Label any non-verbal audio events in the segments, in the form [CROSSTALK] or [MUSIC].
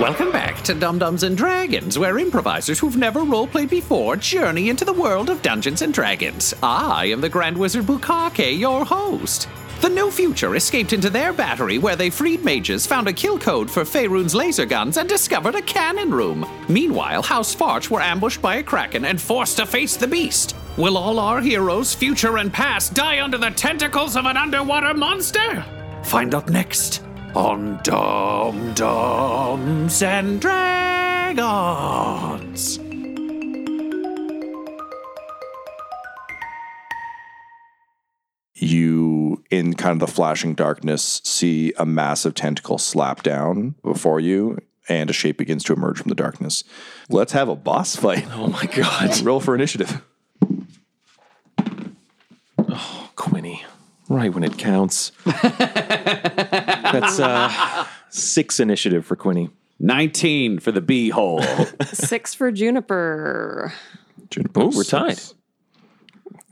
Welcome back to Dumb-Dumbs and Dragons, where improvisers who've never roleplayed before journey into the world of Dungeons and Dragons. I am the Grand Wizard Bukake, your host. The new future escaped into their battery where they freed mages, found a kill code for Faerun's laser guns, and discovered a cannon room. Meanwhile, House Farch were ambushed by a kraken and forced to face the beast. Will all our heroes, future and past, die under the tentacles of an underwater monster? Find out next on Dumb-Dumbs and Dragons. you in kind of the flashing darkness see a massive tentacle slap down before you and a shape begins to emerge from the darkness let's have a boss fight Oh my god. roll for initiative Oh, Quinny. Right when it counts. [LAUGHS] That's uh six initiative for Quinny. 19 for the bee hole. [LAUGHS] Six for Juniper. Juniper Oh, we're tied.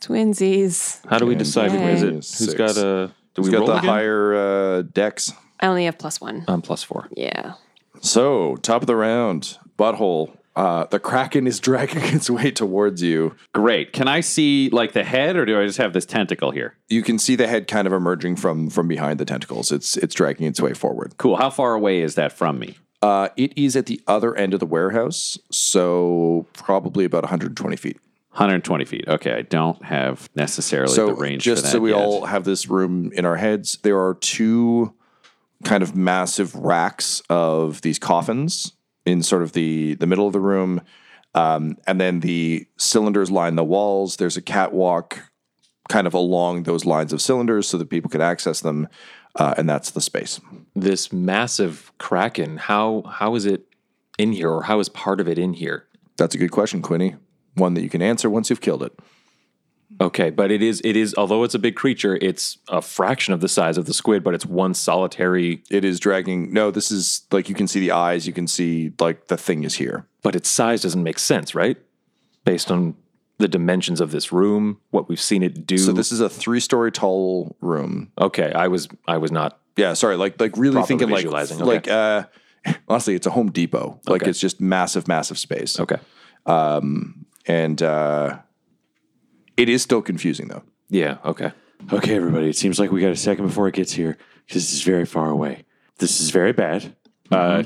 Twinsies. How do we decide who is it? Yay. Who's Six. got a do Who's we got roll the again? higher uh, dex I only have plus one. I'm plus four. Yeah. so top of the round butthole uh, the kraken is dragging [LAUGHS] its way towards you Great. Can I see like the head or do I just have this tentacle here? you can see the head kind of emerging from from behind the tentacles it's it's dragging its way forward Cool. How far away is that from me? uh, it is at the other end of the warehouse so probably about 120 feet 120 feet. Okay. I don't have necessarily so the range just so we yet. all have this room in our heads there are two kind of massive racks of these coffins in sort of the the middle of the room. Um, and then the cylinders line the walls. There's a catwalk kind of along those lines of cylinders so that people can access them uh, and that's the space. This massive kraken, how how is it in here or how is part of it in here? that's a good question quinny. One that you can answer once you've killed it Okay, but it is it is although it's a big creature, it's a fraction of the size of the squid, but it's one solitary it is dragging no this is like you can see the eyes you can see like the thing is here but its size doesn't make sense, right? Based on the dimensions of this room, what we've seen it do. so this is a three story tall room okay, I was I was not Yeah, sorry, like like really thinking like visualizing, like uh [LAUGHS] honestly, it's a Home Depot. Like Okay. it's just massive, massive space. okay. Um, And uh it is still confusing though. Yeah, okay. Okay, everybody. It seems like we got a second before it gets here because this is very far away. This is very bad. Uh,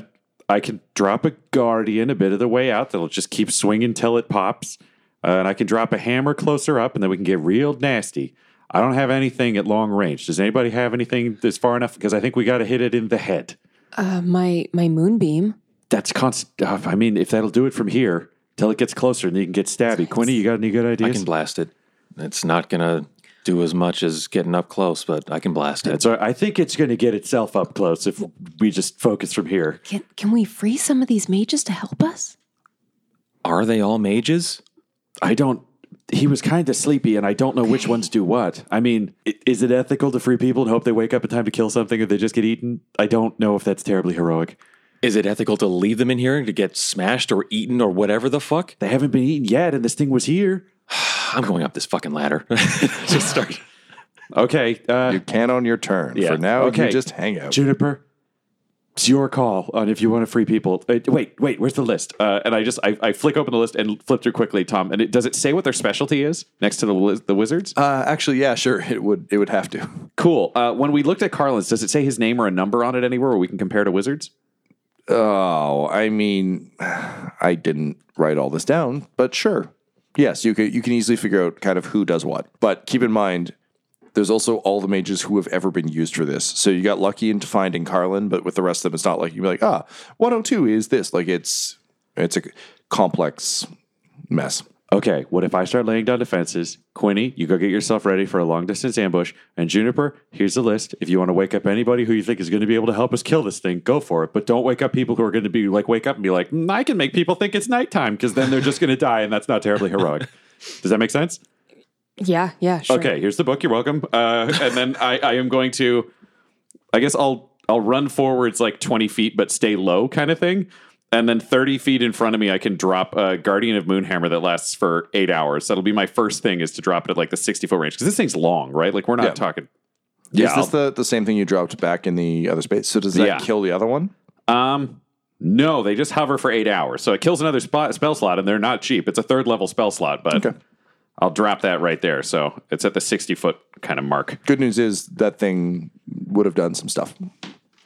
I can drop a guardian a bit of the way out that'll just keep swinging till it pops. Uh, and I can drop a hammer closer up and then we can get real nasty. I don't have anything at long range. Does anybody have anything that's far enough? Because I think we got to hit it in the head. Uh, my my moonbeam. That's constant. Uh, I mean, if that'll do it from here till it gets closer and you can get stabby. Quinny, you got any good ideas? I can blast it. It's not gonna do as much as getting up close, but I can blast it. That's all right. I think it's going to get itself up close if we just focus from here. Can can we free some of these mages to help us? Are they all mages? I don't. He was kind of sleepy, and I don't know which ones do what. I mean, is it ethical to free people and hope they wake up in time to kill something or they just get eaten? I don't know if that's terribly heroic. Is it ethical to leave them in here to get smashed or eaten or whatever the fuck? They haven't been eaten yet, and this thing was here. [SIGHS] I'm going up this fucking ladder. [LAUGHS] just start. Okay, uh, You can on your turn. Yeah. For now, Okay. you just hang out. Juniper, it's your call on if you want to free people. Uh, wait, wait, where's the list? Uh, and I just I, I flick open the list and flip through quickly, Tom. And it, does it say what their specialty is next to the the wizards? Uh, actually, yeah, sure. It would it would have to. Cool. Uh, when we looked at Carlin's, does it say his name or a number on it anywhere where we can compare to wizards? Oh, I mean, [SIGHS] I didn't write all this down, but sure. Yes, you can you can easily figure out kind of who does what. But keep in mind, there's also all the mages who have ever been used for this. So you got lucky into finding Carlin, but with the rest of them, it's not like you'd be like, ah, 102 is this. Like it's it's a complex mess. Okay, what if I start laying down defenses? Quinny, you go get yourself ready for a long distance ambush. And Juniper, here's the list. If you want to wake up anybody who you think is going to be able to help us kill this thing, go for it. But don't wake up people who are going to be like, wake up and be like, "Mm, I can make people think it's nighttime because then they're just going to die. And that's not terribly heroic. Does that make sense? Yeah, yeah, sure. Okay, here's the book. You're welcome. Uh, and then I, I am going to, I guess I'll I'll run forwards like 20 feet, but stay low, kind of thing. And then 30 feet in front of me, I can drop a Guardian of Moonhammer that lasts for eight hours. That'll be my first thing is to drop it at like the 60 foot range because this thing's long, right? Like we're not talking. Yeah. Is this the, the same thing you dropped back in the other space? So does that Yeah. kill the other one? Um, no, they just hover for eight hours, so it kills another spot, spell slot, and they're not cheap. It's a third level spell slot, but Okay. I'll drop that right there. So it's at the 60 foot kind of mark. Good news is that thing would have done some stuff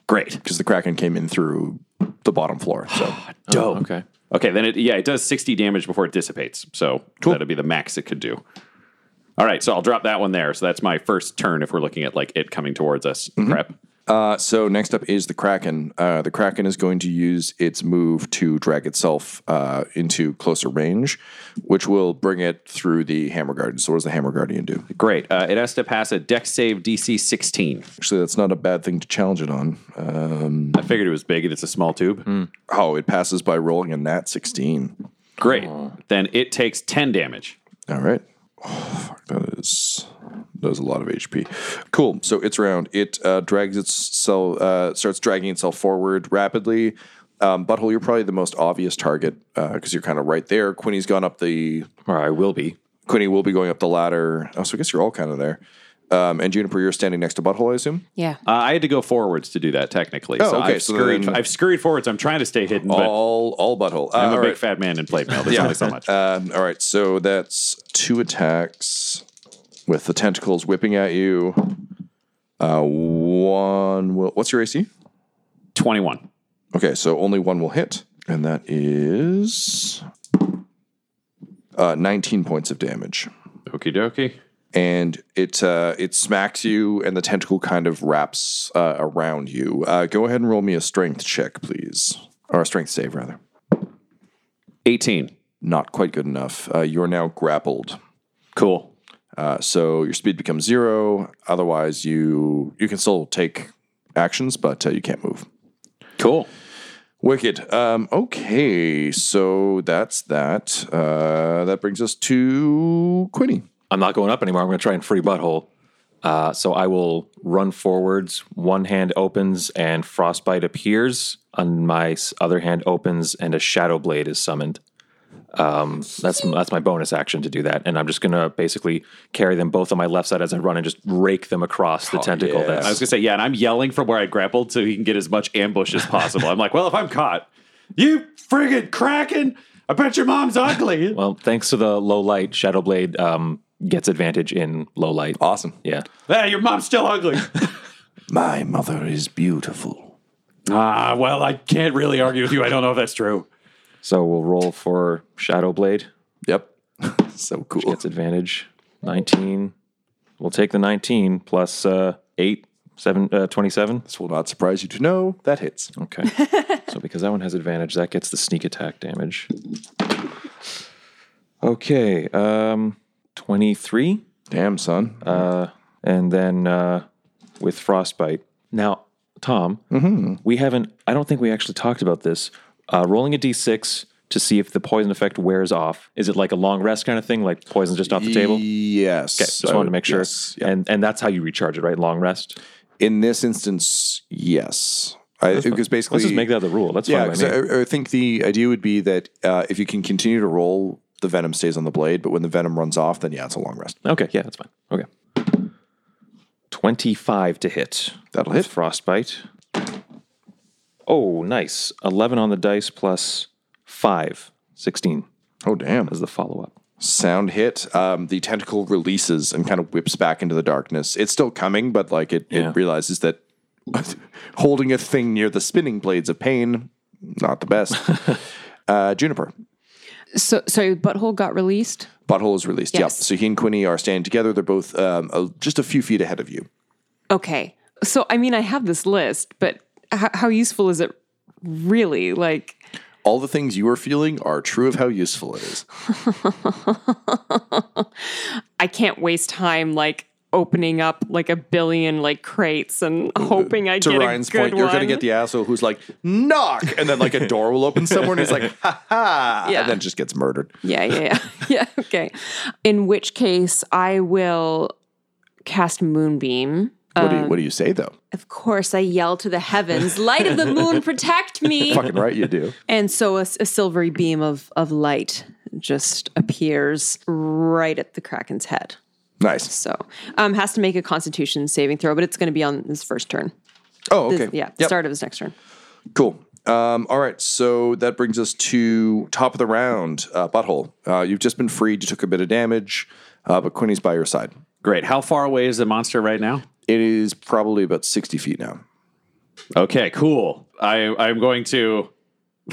Great. because the Kraken came in through the bottom floor. So [GASPS] Dope. Oh, okay. Okay, then it yeah, it does 60 damage before it dissipates. So that'll be the max it could do. All right, so I'll drop that one there. So that's my first turn if we're looking at like it coming towards us. Mm-hmm. Prep. Uh, so next up is the Kraken. Uh, the Kraken is going to use its move to drag itself uh, into closer range, which will bring it through the Hammer Guardian. So what does the Hammer Guardian do? Great. Uh, it has to pass a dex save DC 16. Actually, that's not a bad thing to challenge it on. Um, I figured it was big and it's a small tube. oh, it passes by rolling a nat 16. Great. Then it takes 10 damage. All right. Oh, fuck, that is that is a lot of HP. Cool. So it's round. It uh, drags itself, uh, starts dragging itself forward rapidly. Um, Butthole, you're probably the most obvious target because you're kind of right there. Quinny's gone up the. Or I will be. Quinny will be going up the ladder. Oh, so I guess you're all kind of there. Um, and Juniper, you're standing next to Butthole, I assume. Yeah. Uh, I had to go forwards to do that technically. Oh, so okay, I've so scurried. then- I've scurried forwards. I'm trying to stay hidden, but All, all Butthole. Uh, I'm a all big right. fat man in plate mail. There's only so much. Um, all right, so that's two attacks with the tentacles whipping at you. Uh, one will. What's your AC? 21. Okay, so only one will hit, and that is uh, 19 points of damage. Okie dokie. And it uh, it smacks you, and the tentacle kind of wraps uh, around you. Uh, go ahead and roll me a strength check, please, or a strength save rather. 18. Not quite good enough. Uh, you are now grappled. Cool. Uh, so your speed becomes zero. Otherwise, you you can still take actions, but uh, you can't move. Cool. Wicked. Um, okay, so that's that. Uh, that brings us to Quinny. I'm not going up anymore. I'm going to try and free butthole. Uh, so I will run forwards. One hand opens and frostbite appears. On my other hand opens and a shadow blade is summoned. Um, that's that's my bonus action to do that, and I'm just gonna basically carry them both on my left side as I run and just rake them across the tentacle. yes. That's I was gonna say, yeah, and I'm yelling from where I grappled so he can get as much ambush as possible. I'm like, well, if I'm caught, you friggin' kraken! I bet your mom's ugly. well, thanks to the low light, shadow blade um, gets advantage in low light. Awesome. Yeah. hey, your mom's still ugly. [LAUGHS] My mother is beautiful. ah, well, I can't really argue with you. I don't know if that's true. So we'll roll for shadow blade. Yep. [LAUGHS] so cool. Gets advantage. 19. We'll take the 19 plus uh, 8, 7, uh, 27. This will not surprise you to know that hits. Okay. [LAUGHS] so because that one has advantage, that gets the sneak attack damage. Okay. Um, 23. Damn, son. Uh, and then uh, with frostbite. Now, Tom, we haven't, I don't think we actually talked about this. Uh, rolling a d6 to see if the poison effect wears off. Is it like a long rest kind of thing? Like poison's just off the table? Yes. Okay, just wanted to make sure. Yes. Yeah. And and that's how you recharge it, right? Long rest. In this instance, yes. I, because basically, Let's just make that the rule. That's yeah. fine. by 'cause me. I, I think the idea would be that uh, if you can continue to roll, the venom stays on the blade. But when the venom runs off, then yeah, it's a long rest. Okay, yeah, that's fine. Okay. 25 to hit. That'll hit. Frostbite. Oh, nice. 11 on the dice plus 5. 16 Oh damn! as the follow up. Sound hit. Um, the tentacle releases and kind of whips back into the darkness. It's still coming, but like it, Yeah. it realizes that [LAUGHS] holding a thing near the spinning blades of pain, not the best. [LAUGHS] uh, Juniper. So, sorry, butthole got released. Butthole is released. Yep. So he and Quinny are standing together. They're both um, a, just a few feet ahead of you. Okay. So, I mean, I have this list, but h- how useful is it really? Like, All the things you are feeling are true of how useful it is. [LAUGHS] I can't waste time like opening up like a billion like crates and uh, uh, hoping I to get Ryan's a good point, you're going to get the asshole who's like, knock. And then like a door will open somewhere and he's like, [LAUGHS] ha ha. Yeah. And then just gets murdered. Yeah, yeah, yeah. [LAUGHS] yeah, okay. In which case I will cast Moonbeam. What, do you, um, what do you say though? Of course, I yell to the heavens, "Light of the moon, [LAUGHS] protect me!" Fucking right, you do. And so a, a silvery beam of of light just appears right at the kraken's head. Nice. So, um, has to make a Constitution saving throw, but it's going to be on his first turn. Oh, This- okay. yeah, Yep. start of his next turn. Cool. Um, all right, so that brings us to top of the round, uh, Butthole. Uh, you've just been freed. You took a bit of damage, uh, but Quinny's by your side. Great. How far away is the monster right now? It is probably about 60 feet now. Okay, cool. I I'm going to. [LAUGHS]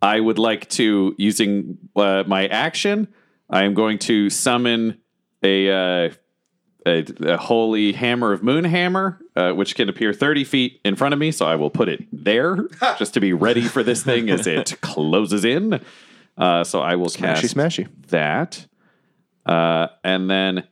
I would like to using uh, my action. I am going to summon a uh, a, a holy hammer of Moonhammer, uh, which can appear thirty feet in front of me. So I will put it there [LAUGHS] just to be ready for this thing as it [LAUGHS] closes in. Uh, so I will cast Smashy, smashy. that. Uh, and then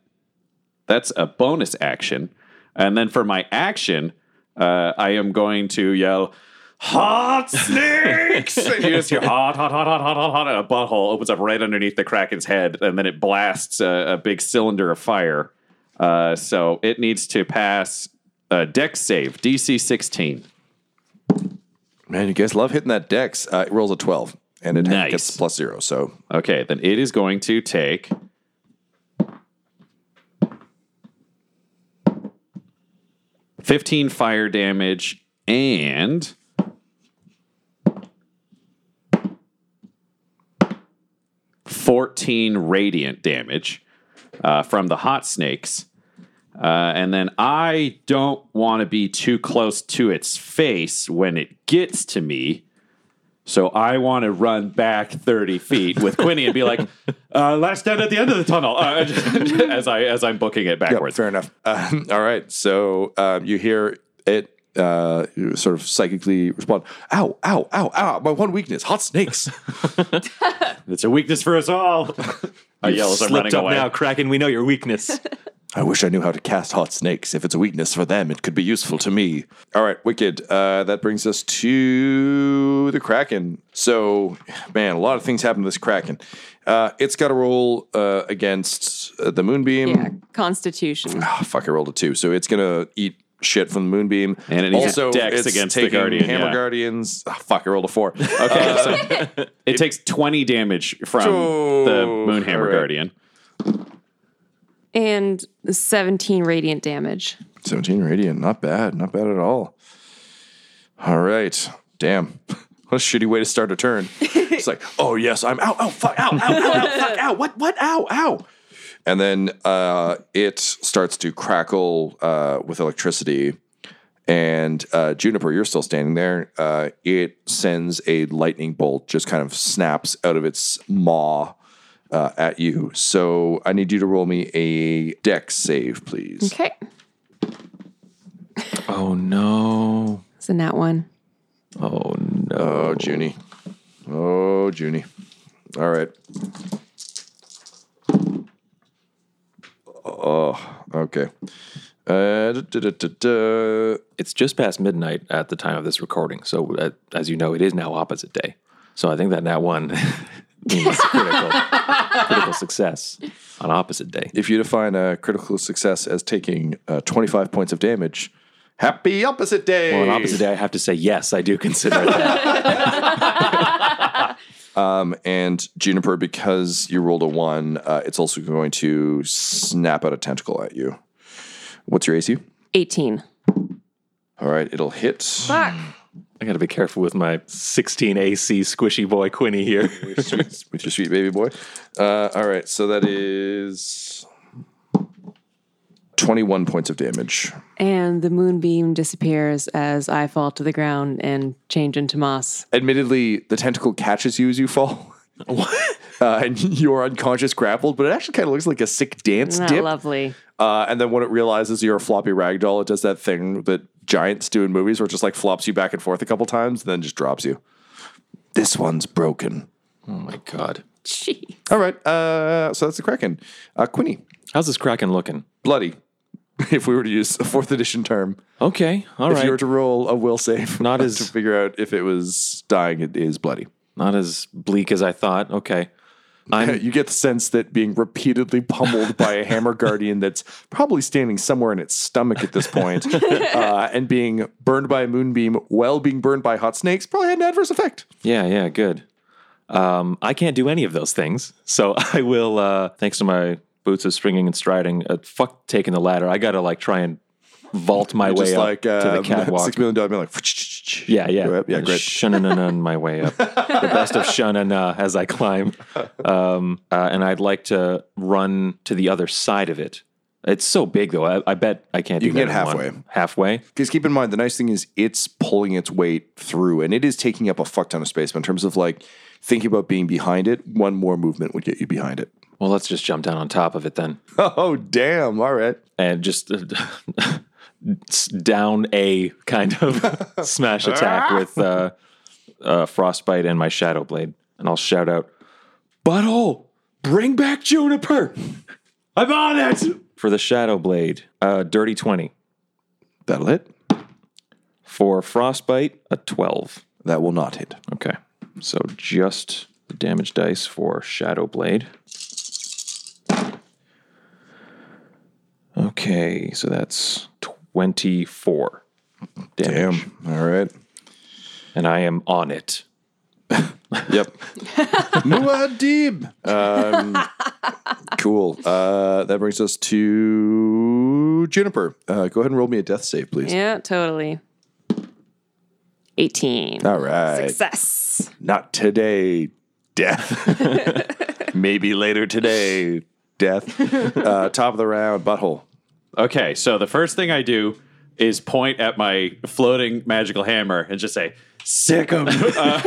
that's a bonus action. And then for my action, uh, I am going to yell, Hot [LAUGHS] snakes! and you just hear hot, hot, hot, hot, hot, hot, hot, and a butthole opens up right underneath the Kraken's head, and then it blasts a, a big cylinder of fire. Uh, so it needs to pass a dex save, DC 16. Man, you guys love hitting that dex. Uh, it rolls a 12, and it Nice. gets plus zero. So Okay, then it is going to take. Fifteen fire damage and fourteen radiant damage uh, from the hot snakes. Uh, and then I don't want to be too close to its face when it gets to me. So I want to run back 30 feet with Quinny and be like, [LAUGHS] uh, last stand at the end of the tunnel uh, [LAUGHS] as, I, as I'm booking it backwards. fair enough. Um, [LAUGHS] all right. So um, you hear it uh, sort of psychically respond, ow, ow, ow, ow. My one weakness, hot snakes. [LAUGHS] It's a weakness for us all. [LAUGHS] I yell as I'm running up away. now, Kraken. We know your weakness. [LAUGHS] I wish I knew how to cast hot snakes. If it's a weakness for them, it could be useful to me. All right, Wicked. Uh, that brings us to the Kraken. So, man, a lot of things happen to this Kraken. Uh, it's got to roll uh, against uh, the Moonbeam. Yeah, Constitution. Ah, fuck, I rolled a two. So it's going to eat shit from the Moonbeam. And it needs a also, dex it's against the taking Guardian, Hammer yeah. Guardians. Ah, fuck, I rolled a four. Okay, so [LAUGHS] it takes 20 damage from Oh, the Moonhammer all right. Guardian. And 17 radiant damage. 17 radiant. Not bad. Not bad at all. All right. Damn. [LAUGHS] What a shitty way to start a turn. It's like, oh, yes, I'm out. Oh fuck, ow, ow, ow, ow, fuck, ow, what, what, ow, ow. And then uh, it starts to crackle uh, with electricity. And uh, Juniper, you're still standing there. Uh, it sends a lightning bolt, just kind of snaps out of its maw uh, at you. So I need you to roll me a dex save, please. Okay. oh no. So that one. Oh no. Oh, Junie. Oh, Junie. All right. Oh, okay. Uh, da, da, da, da, da. It's just past midnight at the time of this recording. So, uh, as you know, it is now opposite day. So, I think that that one [LAUGHS] means critical, critical success on opposite day. If you define a critical success as taking uh, 25 points of damage, happy opposite day. Well, on opposite day, I have to say, yes, I do consider that. [LAUGHS] Um, and Juniper, because you rolled a one, uh, it's also going to snap out a tentacle at you. What's your AC? 18. All right, it'll hit. Fuck. I got to be careful with my 16 AC squishy boy Quinny here. sweet, with your sweet baby boy. Uh, all right, so that is 21 points of damage. And the moonbeam disappears as I fall to the ground and change into moss. Admittedly, the tentacle catches you as you fall. [LAUGHS] What? [LAUGHS] Uh, and you're unconscious grappled, but it actually kind of looks like a sick dance Isn't that dip. lovely? Uh, and then when it realizes you're a floppy ragdoll, it does that thing that giants do in movies where it just like flops you back and forth a couple times and then just drops you. This one's broken. Oh my god. Gee. All right. Uh, so that's the Kraken. Uh, Quinny, How's this Kraken looking? bloody. [LAUGHS] If we were to use a fourth edition term, Okay, all if right. you were to roll a will save, [LAUGHS] Not as to figure out if it was dying, it is bloody. Not as bleak as I thought. Okay. [LAUGHS] I'm you get the sense that being repeatedly pummeled by a hammer guardian that's probably standing somewhere in its stomach at this point, uh, and being burned by a moonbeam while being burned by hot snakes probably had an adverse effect. Yeah, yeah, good. Um, I can't do any of those things, so I will. Uh, thanks to my boots of springing and striding, uh, fuck taking the ladder. I gotta like try and vault my way Just up like uh, to the [LAUGHS] catwalk. six million dollar, being like, [LAUGHS] Yeah, yeah, up. yeah, great. Shunanun my way up. the best of shunana as I climb, um, uh, and I'd like to run to the other side of it. It's so big though. I, I bet I can't do You can that get in one- halfway. Halfway. Because keep in mind, the nice thing is it's pulling its weight through, and it is taking up a fuck ton of space. But in terms of like thinking about being behind it, one more movement would get you behind it. Well, let's just jump down on top of it then. [LAUGHS] Oh damn! All right. and just [LAUGHS] down a kind of [LAUGHS] smash attack with uh, uh, frostbite and my shadow blade, and I'll shout out, "Butthole, bring back Juniper! I'm on it for the shadow blade." Uh, dirty twenty That'll hit. for frostbite. A twelve. That will not hit. Okay, so just the damage dice for shadow blade. Okay, so that's twenty-four. Damage. Damn. All right. and I am on it. [LAUGHS] Yep. [LAUGHS] Muad'Dib. Um, [LAUGHS] cool. Uh, that brings us to Juniper. Uh, go ahead and roll me a death save, please. Yeah, totally. 18. All right. Success. Not today, death. Maybe later today, death. Uh, top of the round, butthole. Okay, so the first thing I do is point at my floating magical hammer and just say, sick 'em. [LAUGHS] Uh,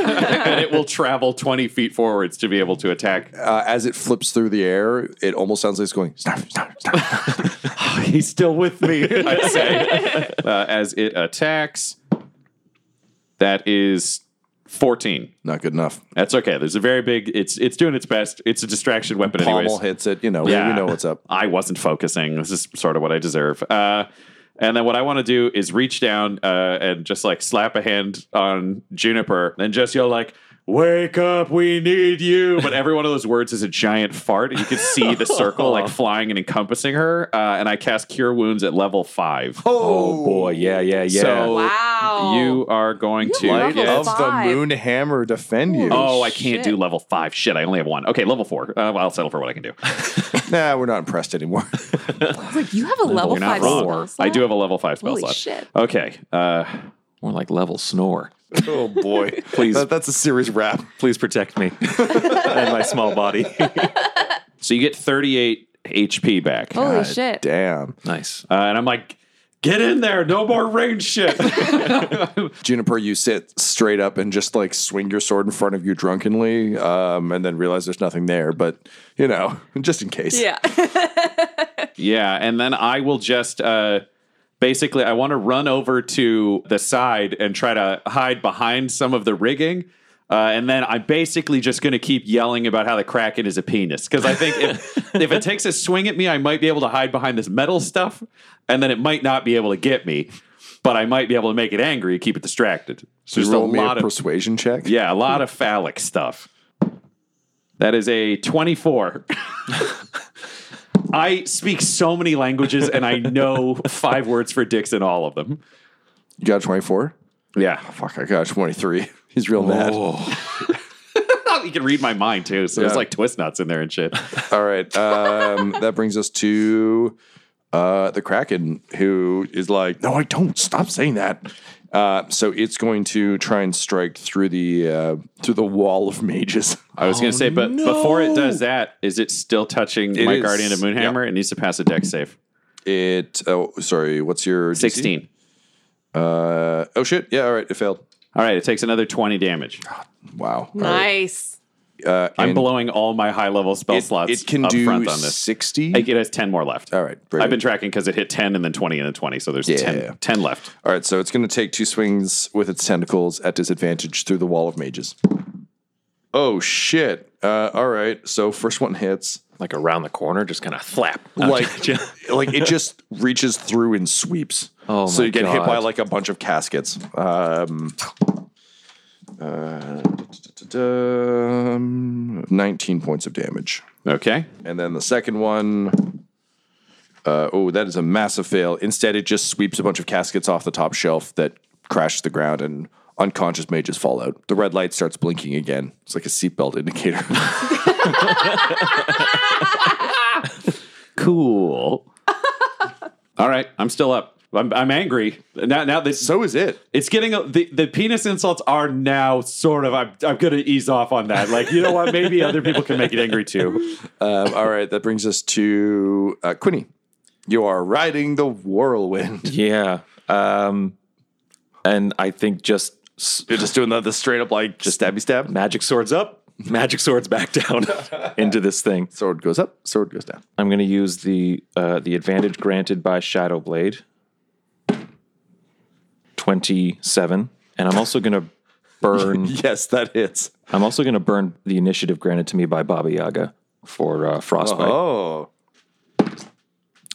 and it will travel 20 feet forwards to be able to attack. Uh, as it flips through the air, it almost sounds like it's going, "stop, stop, snarf. [LAUGHS] He's still with me, [LAUGHS] I say, uh, as it attacks. That is 14. Not good enough. That's okay. There's a very big. It's it's doing its best. It's a distraction weapon, Pommel anyways. hits it. You know, we- we know what's up. I wasn't focusing. This is sort of what I deserve. Uh, and then what I want to do is reach down uh, and just like slap a hand on Juniper and just yell like, "Wake up, we need you!" [LAUGHS] But every one of those words is a giant fart. You can see the circle like [LAUGHS] flying and encompassing her. Uh, and I cast Cure Wounds at level five. Oh boy, yeah, yeah, yeah. So Wow. you are going to Light get. of five. the moon hammer defend you. Oh, I can't shit. do level five. Shit, I only have one. Okay, level four. Uh, well, I'll settle for what I can do. [LAUGHS] Nah, we're not impressed anymore. I was like, you have a level You're not five wrong. spell slot? I do have a level five spell Holy slot. shit. Okay. Uh, More like level snore. oh boy, [LAUGHS] Please. That- that's a serious rap. Please protect me [LAUGHS] and my small body. [LAUGHS] so you get 38 HP back. Holy God shit. Damn, nice. Uh, and I'm like, get in there. No more range shit. Juniper, you sit straight up and just like swing your sword in front of you drunkenly, um, and then realize there's nothing there. But you know, just in case. Yeah. yeah. And then I will just uh, basically, I want to run over to the side and try to hide behind some of the rigging. Uh, and then I'm basically just going to keep yelling about how the Kraken is a penis. Because I think if, [LAUGHS] if it takes a swing at me, I might be able to hide behind this metal stuff. And then it might not be able to get me. But I might be able to make it angry, keep it distracted. So Just just a roll me a lot of persuasion check. Yeah, a lot of phallic stuff. That is a 24. [LAUGHS] I speak so many languages and I know five words for dicks in all of them. You got twenty four. Yeah. Fuck, I got twenty three. [LAUGHS] He's real mad. [LAUGHS] you can read my mind too. So there's like twist nuts in there and shit. [LAUGHS] All right. Um, that brings us to uh, the Kraken, who is like, no, I don't. Stop saying that. Uh, so it's going to try and strike through the uh, through the wall of mages. [LAUGHS] I was going to say, but before it does that, is it still touching It my is. Guardian of Moonhammer? It needs to pass a deck save. It. Oh, sorry. What's your DC? 16. Uh, oh shit. Yeah. All right. It failed. All right, it takes another 20 damage. Wow. All right. Nice. Uh, I'm blowing all my high level spell It, slots it can up do front on this. sixty. It has 10 more left. All right. I've been tracking because it hit 10 and then 20 and then 20. So there's Yeah. 10, 10 left. All right. So it's going to take two swings with its tentacles at disadvantage through the wall of mages. Oh shit! Uh, all right, so first one hits. Like around the corner, just kind of flap. [LAUGHS] like [LAUGHS] like it just reaches through and sweeps. Oh so you get hit by like a bunch of caskets. Um, uh, um, Nineteen points of damage, Okay. and then the second one. Uh, oh, that is a massive fail. Instead, it just sweeps a bunch of caskets off the top shelf that crash to the ground, and unconscious mages fall out. The red light starts blinking again. It's like a seatbelt indicator. [LAUGHS] Cool. All right, I'm still up. I'm, I'm angry now. Now that so is it. it's getting a, the the penis insults are now sort of. I'm I'm gonna ease off on that. Like you know what? Maybe other people can make it angry too. [LAUGHS] Um, all right, that brings us to uh, Quinny. You are riding the whirlwind. [LAUGHS] yeah. Um, and I think just You're just doing the, the straight up like just stabby stab. magic swords up, magic swords back down [LAUGHS] into this thing. Sword goes up, sword goes down. I'm going to use the uh, the advantage granted by Shadow Blade. Twenty-seven, and I'm also going to burn. [LAUGHS] Yes, that hits. I'm also going to burn the initiative granted to me by Baba Yaga for uh, frostbite. Oh,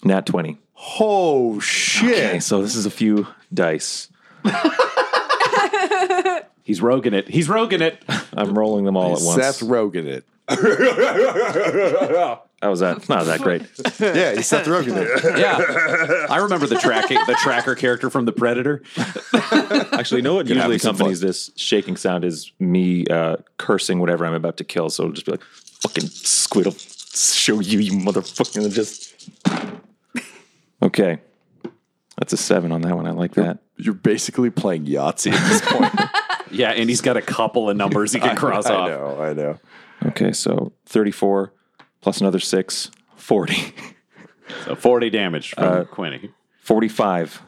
Nat twenty. oh shit! Okay, so this is a few dice. [LAUGHS] He's roguing it. He's roguing it. I'm rolling them all at once. Seth Rogen it. [LAUGHS] How was that? Not that great. [LAUGHS] Yeah, he's Seth Rogen it. Yeah, I remember the tracking the [LAUGHS] tracker character from the Predator. [LAUGHS] Actually, you know what usually having some accompanies this shaking sound is me uh, cursing whatever I'm about to kill. So it'll just be like, fucking squid, I'll show you, you motherfucking. and Just. Okay. That's a seven on that one. I like that. You're basically playing Yahtzee at this point. Yeah, and he's got a couple of numbers he can cross I off. I know, I know. Okay, so 34 plus another six, 40. So 40 damage from Uh, Quinny. 45.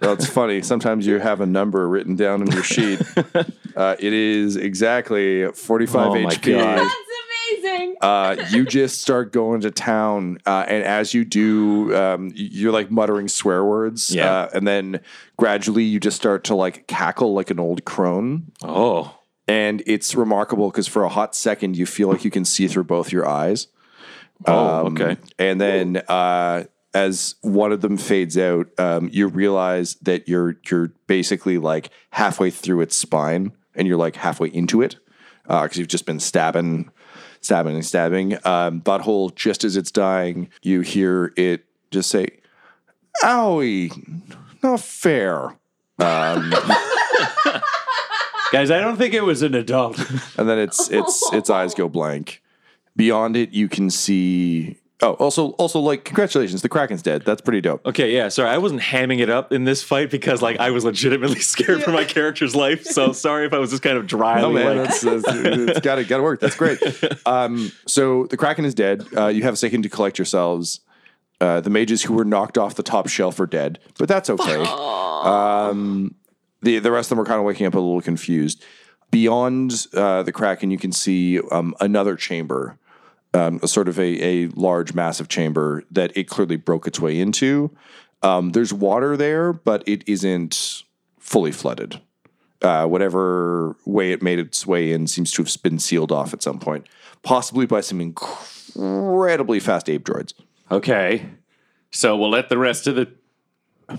Well, it's funny. Sometimes you have a number written down on your sheet. [LAUGHS] Uh, it is exactly 45 Oh my HP. God. That's amazing. uh, you just start going to town, uh, and as you do, um, you're like muttering swear words, Yeah. uh, and then gradually you just start to like cackle like an old crone, Oh. And it's remarkable because for a hot second you feel like you can see through both your eyes, Oh, Um, okay. and then uh, as one of them fades out, um, you realize that you're you're basically like halfway through its spine, and you're like halfway into it because you've just been stabbing, stabbing and stabbing. Um, butthole, just as it's dying, you hear it just say, "Owie, not fair." [LAUGHS] Guys, I don't think it was an adult. [LAUGHS] and then its its its eyes go blank. Beyond it, you can see. Oh, also, also, like, congratulations, the Kraken's dead. That's pretty dope. Okay, yeah. Sorry, I wasn't hamming it up in this fight because, like, I was legitimately [LAUGHS] scared for my character's life. So [LAUGHS] sorry if I was just kind of dryly Oh man, like, that's, that's it's got to got to work. That's great. Um, so the Kraken is dead. Uh, you have a second to collect yourselves. Uh, the mages who were knocked off the top shelf are dead, but that's okay. Um, the the rest of them are kind of waking up a little confused. Beyond uh, the Kraken, you can see um, another chamber, um, a sort of a, a large, massive chamber that it clearly broke its way into. Um, there's water there, but it isn't fully flooded uh, whatever way it made its way in seems to have been sealed off at some point, possibly by some incredibly fast ape droids. Okay. So we'll let the rest of the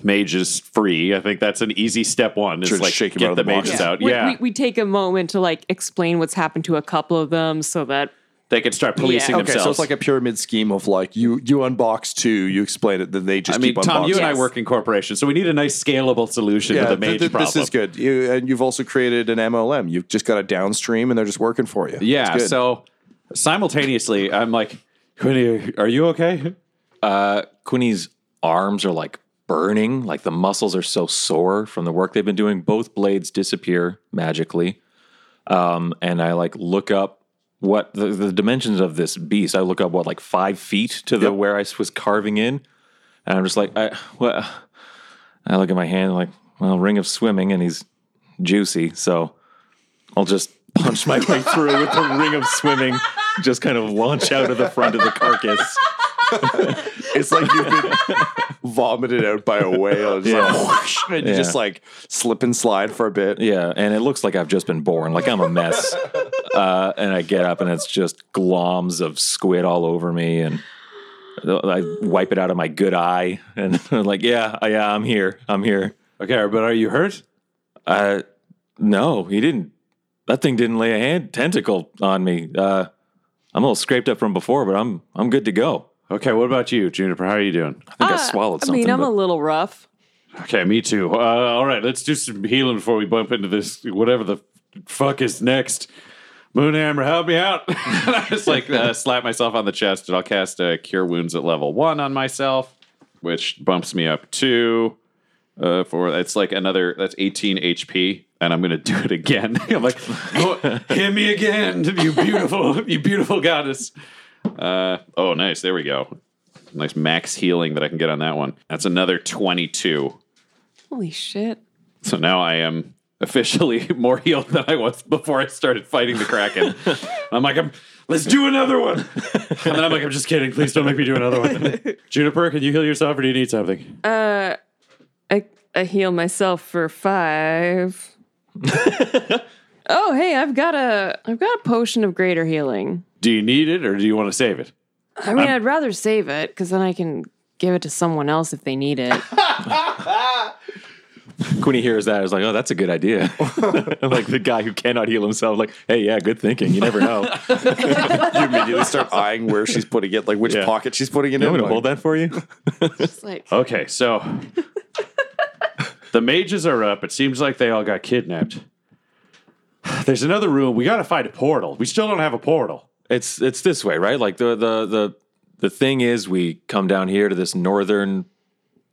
mages free. I think that's an easy step one. Is Sure, like shake 'em get out the, the box. mages out. We, Yeah. we, we take a moment to like explain what's happened to a couple of them so that they can start policing Yeah. Okay, themselves. so it's like a pyramid scheme of like you you unbox two, you explain it, then they just I mean, keep Tom, you and I work in corporations, so we need a nice scalable solution yeah, to the mage th- th- problem. this is good. You, and you've also created an MLM. You've just got a downstream, and they're just working for you. Yeah. Good. So simultaneously, I'm like, Quinny, are you okay? uh, Quinny's arms are like burning, like the muscles are so sore from the work they've been doing. Both blades disappear magically. Um, and I like look up what the, the dimensions of this beast. I look up what like five feet to the where I was carving in, and I'm just like, I what? I look at my hand, like, well, ring of swimming, and he's juicy, so I'll just punch my way through with the ring of swimming, just kind of launch out of the front of the carcass. [LAUGHS] it's like you've been vomited out by a whale. Just like, whoosh, and you Yeah. just like slip and slide for a bit. Yeah, and it looks like I've just been born. Like I'm a mess. [LAUGHS] uh, and I get up and it's just gloms of squid all over me, and I wipe it out of my good eye, and [LAUGHS] I'm like, yeah, yeah, I'm here, I'm here. Okay, but are you hurt? Uh, no, he didn't. That thing didn't lay a hand tentacle on me. Uh, I'm a little scraped up from before, but I'm I'm good to go. Okay, what about you, Juniper? How are you doing? I think I swallowed something. I something. mean, I'm but- a little rough. Okay, me too. Uh, all right, let's do some healing before we bump into this whatever the fuck is next. Moonhammer, help me out! and [LAUGHS] I just like uh, slap myself on the chest, and I'll cast uh, Cure Wounds at level one on myself, which bumps me up two. Uh, for it's like another that's 18 HP, and I'm gonna do it again. [LAUGHS] I'm like, oh, hit me again, you beautiful, you beautiful goddess. Uh, oh, nice. There we go. Nice max healing that I can get on that one. That's another 22. Holy shit. So now I am officially [LAUGHS] more healed than I was before I started fighting the Kraken. [LAUGHS] I'm like, I'm, let's do another one. And then I'm like, I'm just kidding. Please don't make me do another one. [LAUGHS] Juniper, can you heal yourself or do you need something? Uh, I I heal myself for five. oh, hey, I've got a I've got a potion of greater healing. Do you need it or do you want to save it? I mean, I'd rather save it because then I can give it to someone else if they need it. [LAUGHS] Quinny hears that. that, is like, oh, that's a good idea. [LAUGHS] like the guy who cannot heal himself, like, hey, yeah, good thinking. You never know. [LAUGHS] You immediately start eyeing where she's putting it, like which Yeah. pocket she's putting it in. I'm in. gonna like- hold that for you. It's like Okay, so the mages are up. It seems like they all got kidnapped. [SIGHS] There's another room. We got to find a portal. We still don't have a portal. It's it's this way, right? Like the the the the thing is, we come down here to this northern.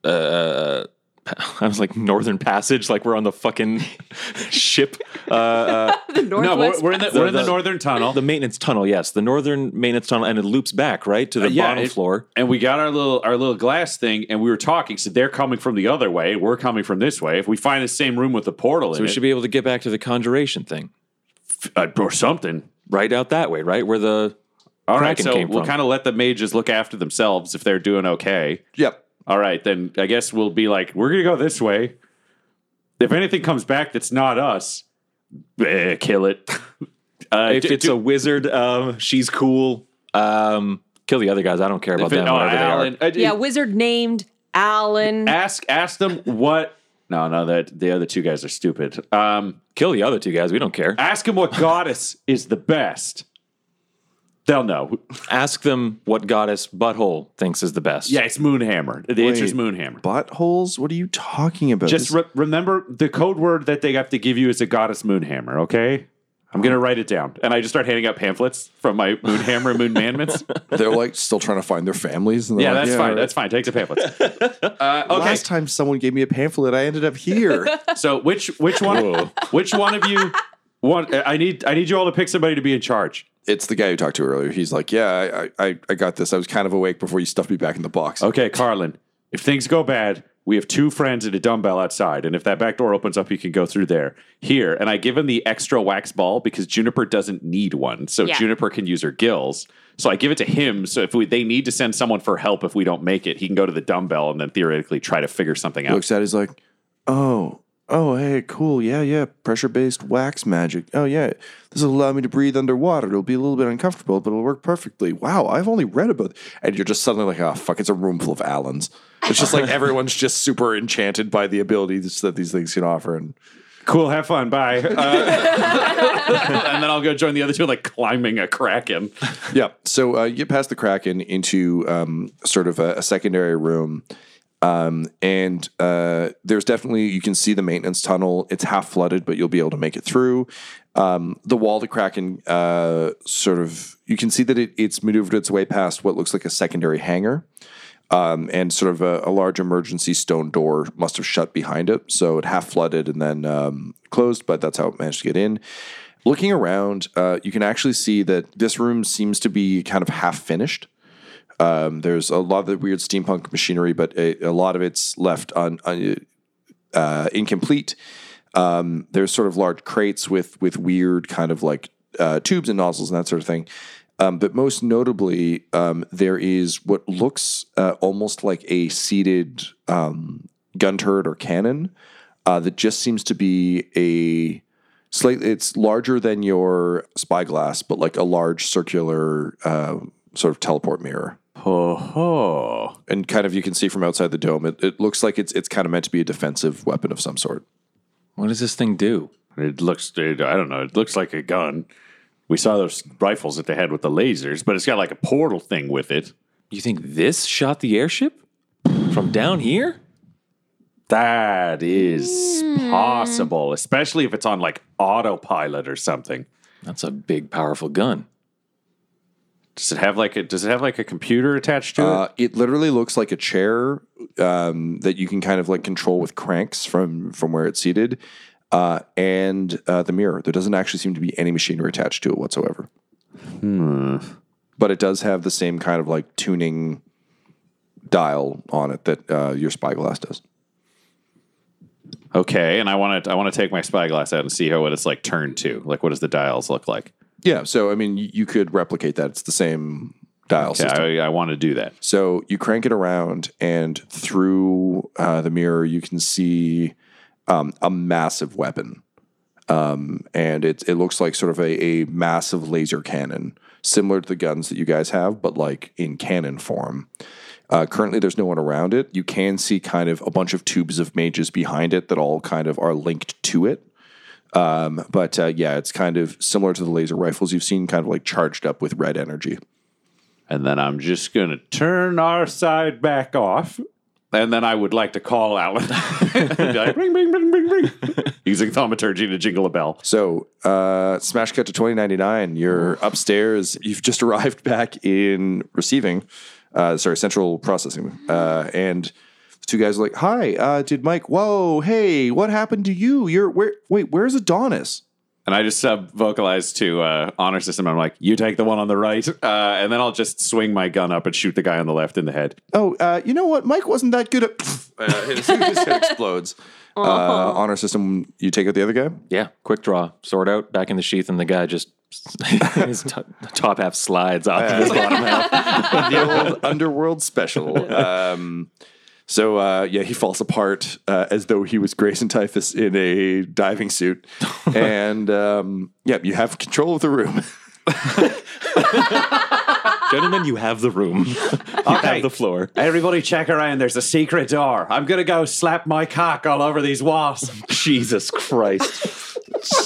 Uh, [LAUGHS] I was like northern passage, like we're on the fucking [LAUGHS] ship. Uh, [LAUGHS] the No, we're, we're in the, The- we're in the, the- northern tunnel. the maintenance tunnel, yes, the northern maintenance tunnel, and it loops back right to the Uh, yeah, bottom it- floor. and we got our little our little glass thing, and we were talking. So they're coming from the other way. We're coming from this way. If we find the same room with the portal So in we it, should be able to get back to the conjuration thing, uh, or something. Right out that way, right where the All right, Kraken so came we'll kind of let the mages look after themselves if they're doing okay. Yep. All right, then I guess we'll be like, we're gonna go this way. If anything comes back that's not us, eh, kill it. [LAUGHS] Uh, if d- it's do- a wizard, um, she's cool. Um, kill the other guys. I don't care about if it- them. oh, wherever Alan, they are. uh, yeah, wizard named Alan. ask ask them what. No, no, that the other two guys are stupid. Um, Kill the other two guys. We don't care. ask them what goddess is the best. They'll know. Ask them what goddess Butthole thinks is the best. Yeah, it's Moonhammer. The answer is Moonhammer. Buttholes? What are you talking about? Just This- re- remember the code word that they have to give you is a goddess Moonhammer. Okay. I'm gonna write it down, and I just start handing out pamphlets from my Moonhammer and Moon Manments. [LAUGHS] they're like still trying to find their families. And they're Yeah, like, that's fine. right. That's fine. Take the pamphlets. [LAUGHS] Uh, okay. Last time someone gave me a pamphlet, I ended up here. [LAUGHS] So which which one which one of you want? I need I need you all to pick somebody to be in charge. it's the guy who talked to earlier. He's like, "Yeah, I, I, I got this. I was kind of awake before you stuffed me back in the box." Okay, Carlin. If things go bad, we have two friends and a dumbbell outside, and if that back door opens up, you can go through there. Here, and I give him the extra wax ball because Juniper doesn't need one, so Yeah. Juniper can use her gills. So I give it to him. So if we, they need to send someone for help if we don't make it, he can go to the dumbbell and then theoretically try to figure something He out. looks at. it, He's like, "Oh, oh, hey, cool. Yeah, yeah. Pressure based wax magic. Oh, yeah. This will allow me to breathe underwater. It'll be a little bit uncomfortable, but it'll work perfectly. Wow, I've only read about." And you're just suddenly like, "Oh, fuck! It's a room full of Alans." It's just like [LAUGHS] everyone's just super enchanted by the abilities that these things can offer, and Cool, have fun, bye. [LAUGHS] Uh, and then I'll go join the other two, like climbing a kraken. Yeah. So uh, you get past the Kraken into um, sort of a, a secondary room. Um, and uh, there's definitely, you can see the maintenance tunnel. It's half flooded, but you'll be able to make it through. Um, the wall the Kraken uh, sort of, you can see that it, it's maneuvered its way past what looks like a secondary hangar. Um, and sort of a, a large emergency stone door must have shut behind it. So it half flooded and then um, closed, but that's how it managed to get in. Looking around, uh, you can actually see that this room seems to be kind of half finished. Um, there's a lot of the weird steampunk machinery, but a, a lot of it's left un, un, uh, incomplete. Um, there's sort of large crates with with weird kind of like uh, tubes and nozzles and that sort of thing. Um, but most notably, um, there is what looks uh, almost like a seated um, gun turret or cannon uh, that just seems to be a slightly. It's larger than your spyglass, but like a large circular uh, sort of teleport mirror. Ho ho. And kind of you can see from outside the dome, it, it looks like it's it's kind of meant to be a defensive weapon of some sort. What does this thing do? It looks, it, I don't know, it looks like a gun. We saw those rifles that they had with the lasers, but it's got like a portal thing with it. You think this shot the airship from down here? That is hmm. possible, especially if it's on like autopilot or something. That's a big, powerful gun. Does it have like a does it have like a computer attached to Uh, it? it literally looks like a chair um, that you can kind of like control with cranks from from where it's seated, uh, and uh, the mirror. There doesn't actually seem to be any machinery attached to it whatsoever. But it does have the same kind of like tuning dial on it that uh, your spyglass does. Okay, and I want to I want to take my spyglass out and see how what it's like turned to. Like what does the dials look like? Yeah, so I mean, you could replicate that. It's the same dial Okay, system. I, I want to do that. So you crank it around, and through uh, the mirror, you can see um, a massive weapon. Um, and it, it looks like sort of a, a massive laser cannon, similar to the guns that you guys have, but like in cannon form. Uh, currently, there's no one around it. You can see kind of a bunch of tubes of mages behind it that all kind of are linked to it. Um, but uh, yeah, it's kind of similar to the laser rifles you've seen, kind of like charged up with red energy. And then I'm just gonna turn our side back off. And then I would like to call Alan. [LAUGHS] Like, ring, ring, ring, ring, ring. [LAUGHS] Using thaumaturgy to jingle a bell. So, uh, smash cut to 2099. You're upstairs. You've just arrived back in receiving, uh, sorry, central processing. Uh, and the two guys are like, Hi, uh, did Mike, whoa, hey, what happened to you? You're, where, wait, where's Adonis? And I just sub vocalize to uh, honor system. I'm like, you take the one on the right, uh, and then I'll just swing my gun up and shoot the guy on the left in the head. Oh, uh, you know what? Mike wasn't that good at. uh, [LAUGHS] his, his head explodes. Uh, honor system, you take out the other guy? Yeah, quick draw, sword out, back in the sheath, and the guy just [LAUGHS] his to- top half slides off of his bottom half. [LAUGHS] the old underworld special. Um, so uh, yeah, he falls apart uh, as though he was Grayson Typhus in a diving suit, [LAUGHS] and um, yeah, you have control of the room. [LAUGHS] Gentlemen, you have the room. [LAUGHS] you have the floor. Everybody check around. There's a secret door. I'm gonna go slap my cock all over these walls. Jesus Christ.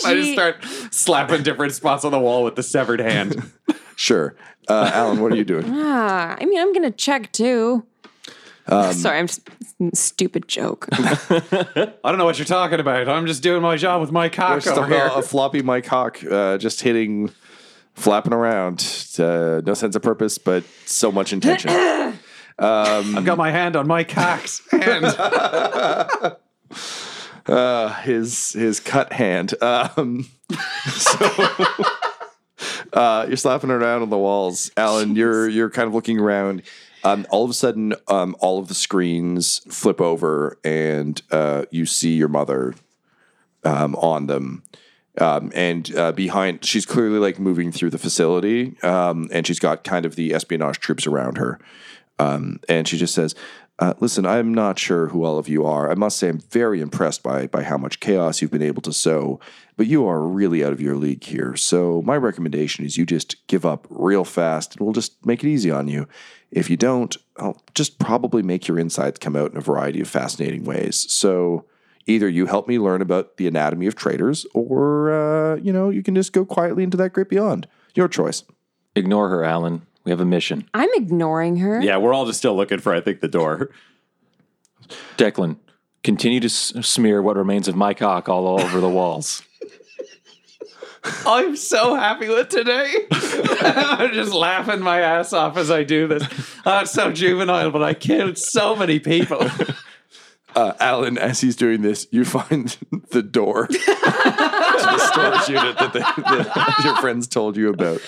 I just start slapping different spots on the wall with the severed hand. sure, uh, Alan, what are you doing? Ah, I mean, I'm gonna check too. Um, Sorry, I'm just stupid joke. [LAUGHS] I don't know what you're talking about. I'm just doing my job with my cock Just over here. a, a floppy Mike Hawk, uh, just hitting, flapping around. Uh, no sense of purpose, but so much intention. [COUGHS] I've got my hand on my cock's hand. [LAUGHS] uh, his his cut hand. Um, [LAUGHS] so uh, you're slapping around on the walls, Alan. You're you're kind of looking around. Um, all of a sudden, um, all of the screens flip over, and uh, you see your mother um, on them. Um, and uh, behind, she's clearly like moving through the facility, um, and she's got kind of the espionage troops around her. Um, and she just says, uh, "Listen, I'm not sure who all of you are. I must say, I'm very impressed by by how much chaos you've been able to sow. But you are really out of your league here. So my recommendation is you just give up real fast, and we'll just make it easy on you. If you don't, I'll just probably make your insides come out in a variety of fascinating ways. So." Either you help me learn about the anatomy of traitors, or uh, you know you can just go quietly into that great beyond. Your choice. Ignore her, Alan. We have a mission. I'm ignoring her. yeah, we're all just still looking for, I think, the door. Declan, continue to s- smear what remains of my cock all over the walls. [LAUGHS] I'm so happy with today. [LAUGHS] I'm just laughing my ass off as I do this. Oh, it's so juvenile, but I killed so many people. [LAUGHS] uh, Alan, as he's doing this, you find [LAUGHS] the door to the storage unit that, the, that your friends told you about.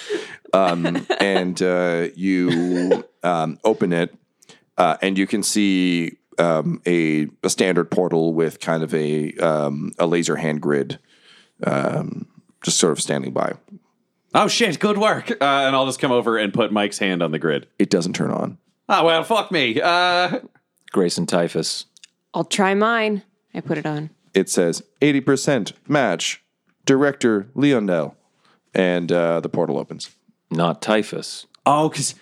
Um, and uh, you um, open it, uh, and you can see um, a, a standard portal with kind of a, um, a laser hand grid um, just sort of standing by. Oh shit! Good work. Uh, and I'll just come over and put Mike's hand on the grid. It doesn't turn on. Oh well, fuck me. Uh, Grayson Typhus. I'll try mine. I put it on. It says 80% match, director Leondell. And uh, the portal opens. Not typhus. Oh, because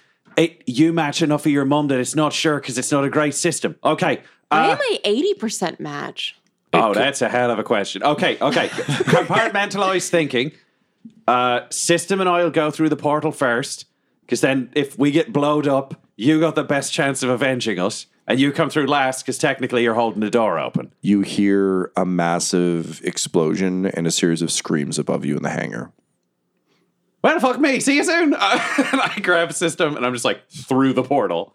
you match enough of your mum that it's not sure because it's not a great system. Okay. Why Uh, am I 80% match? Oh, that's a hell of a question. Okay, okay. [LAUGHS] Compartmentalized thinking. uh, system and I'll go through the portal first because then if we get blowed up, you got the best chance of avenging us. And you come through last because technically you're holding the door open. You hear a massive explosion and a series of screams above you in the hangar. Well, fuck me. See you soon. [LAUGHS] And I grab a system and I'm just like through the portal.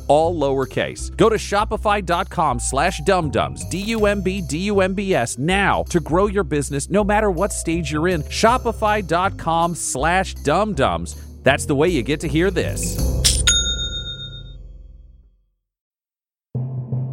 all lowercase. Go to shopify.com slash dumbdumbs, D-U-M-B, D-U-M-B-S, now to grow your business no matter what stage you're in. Shopify.com slash dumbdumbs. That's the way you get to hear this.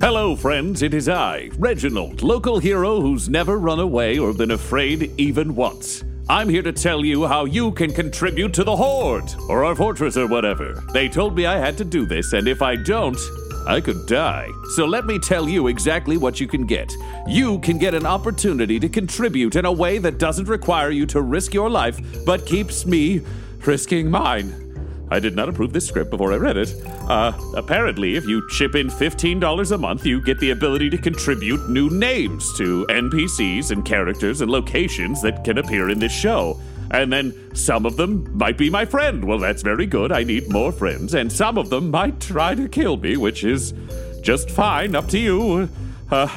Hello, friends. It is I, Reginald, local hero who's never run away or been afraid even once. I'm here to tell you how you can contribute to the Horde, or our fortress, or whatever. They told me I had to do this, and if I don't, I could die. So let me tell you exactly what you can get. You can get an opportunity to contribute in a way that doesn't require you to risk your life, but keeps me risking mine. I did not approve this script before I read it. Uh, apparently, if you chip in $15 a month, you get the ability to contribute new names to NPCs and characters and locations that can appear in this show. And then some of them might be my friend. Well, that's very good. I need more friends. And some of them might try to kill me, which is just fine. Up to you. Uh,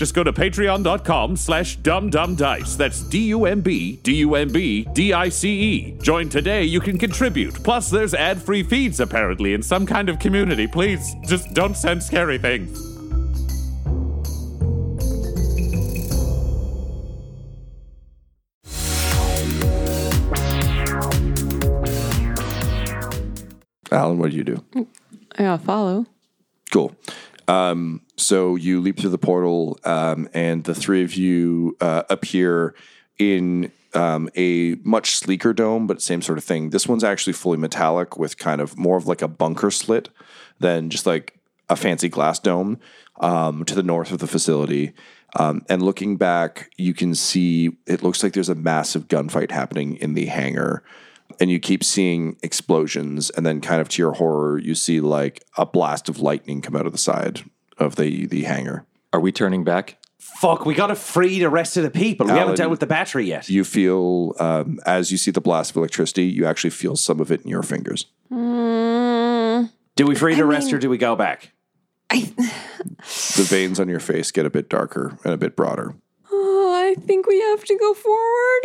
just go to patreon.com slash dumbdumbdice. That's D-U-M-B, D-U-M-B, D-I-C-E. Join today, you can contribute. Plus, there's ad-free feeds, apparently, in some kind of community. Please, just don't send scary things. Alan, what do you do? Yeah, follow. Cool. Um, so you leap through the portal, um, and the three of you uh, appear in um, a much sleeker dome, but same sort of thing. This one's actually fully metallic with kind of more of like a bunker slit than just like a fancy glass dome um, to the north of the facility. Um, and looking back, you can see it looks like there's a massive gunfight happening in the hangar and you keep seeing explosions and then kind of to your horror you see like a blast of lightning come out of the side of the the hangar Are we turning back? Fuck, we gotta free the rest of the people. We Alan, haven't dealt with the battery yet. you feel um, as you see the blast of electricity you actually feel some of it in your fingers Do we free the rest or do we go back? [LAUGHS] the veins on your face get a bit darker and a bit broader Oh, I think we have to go forward.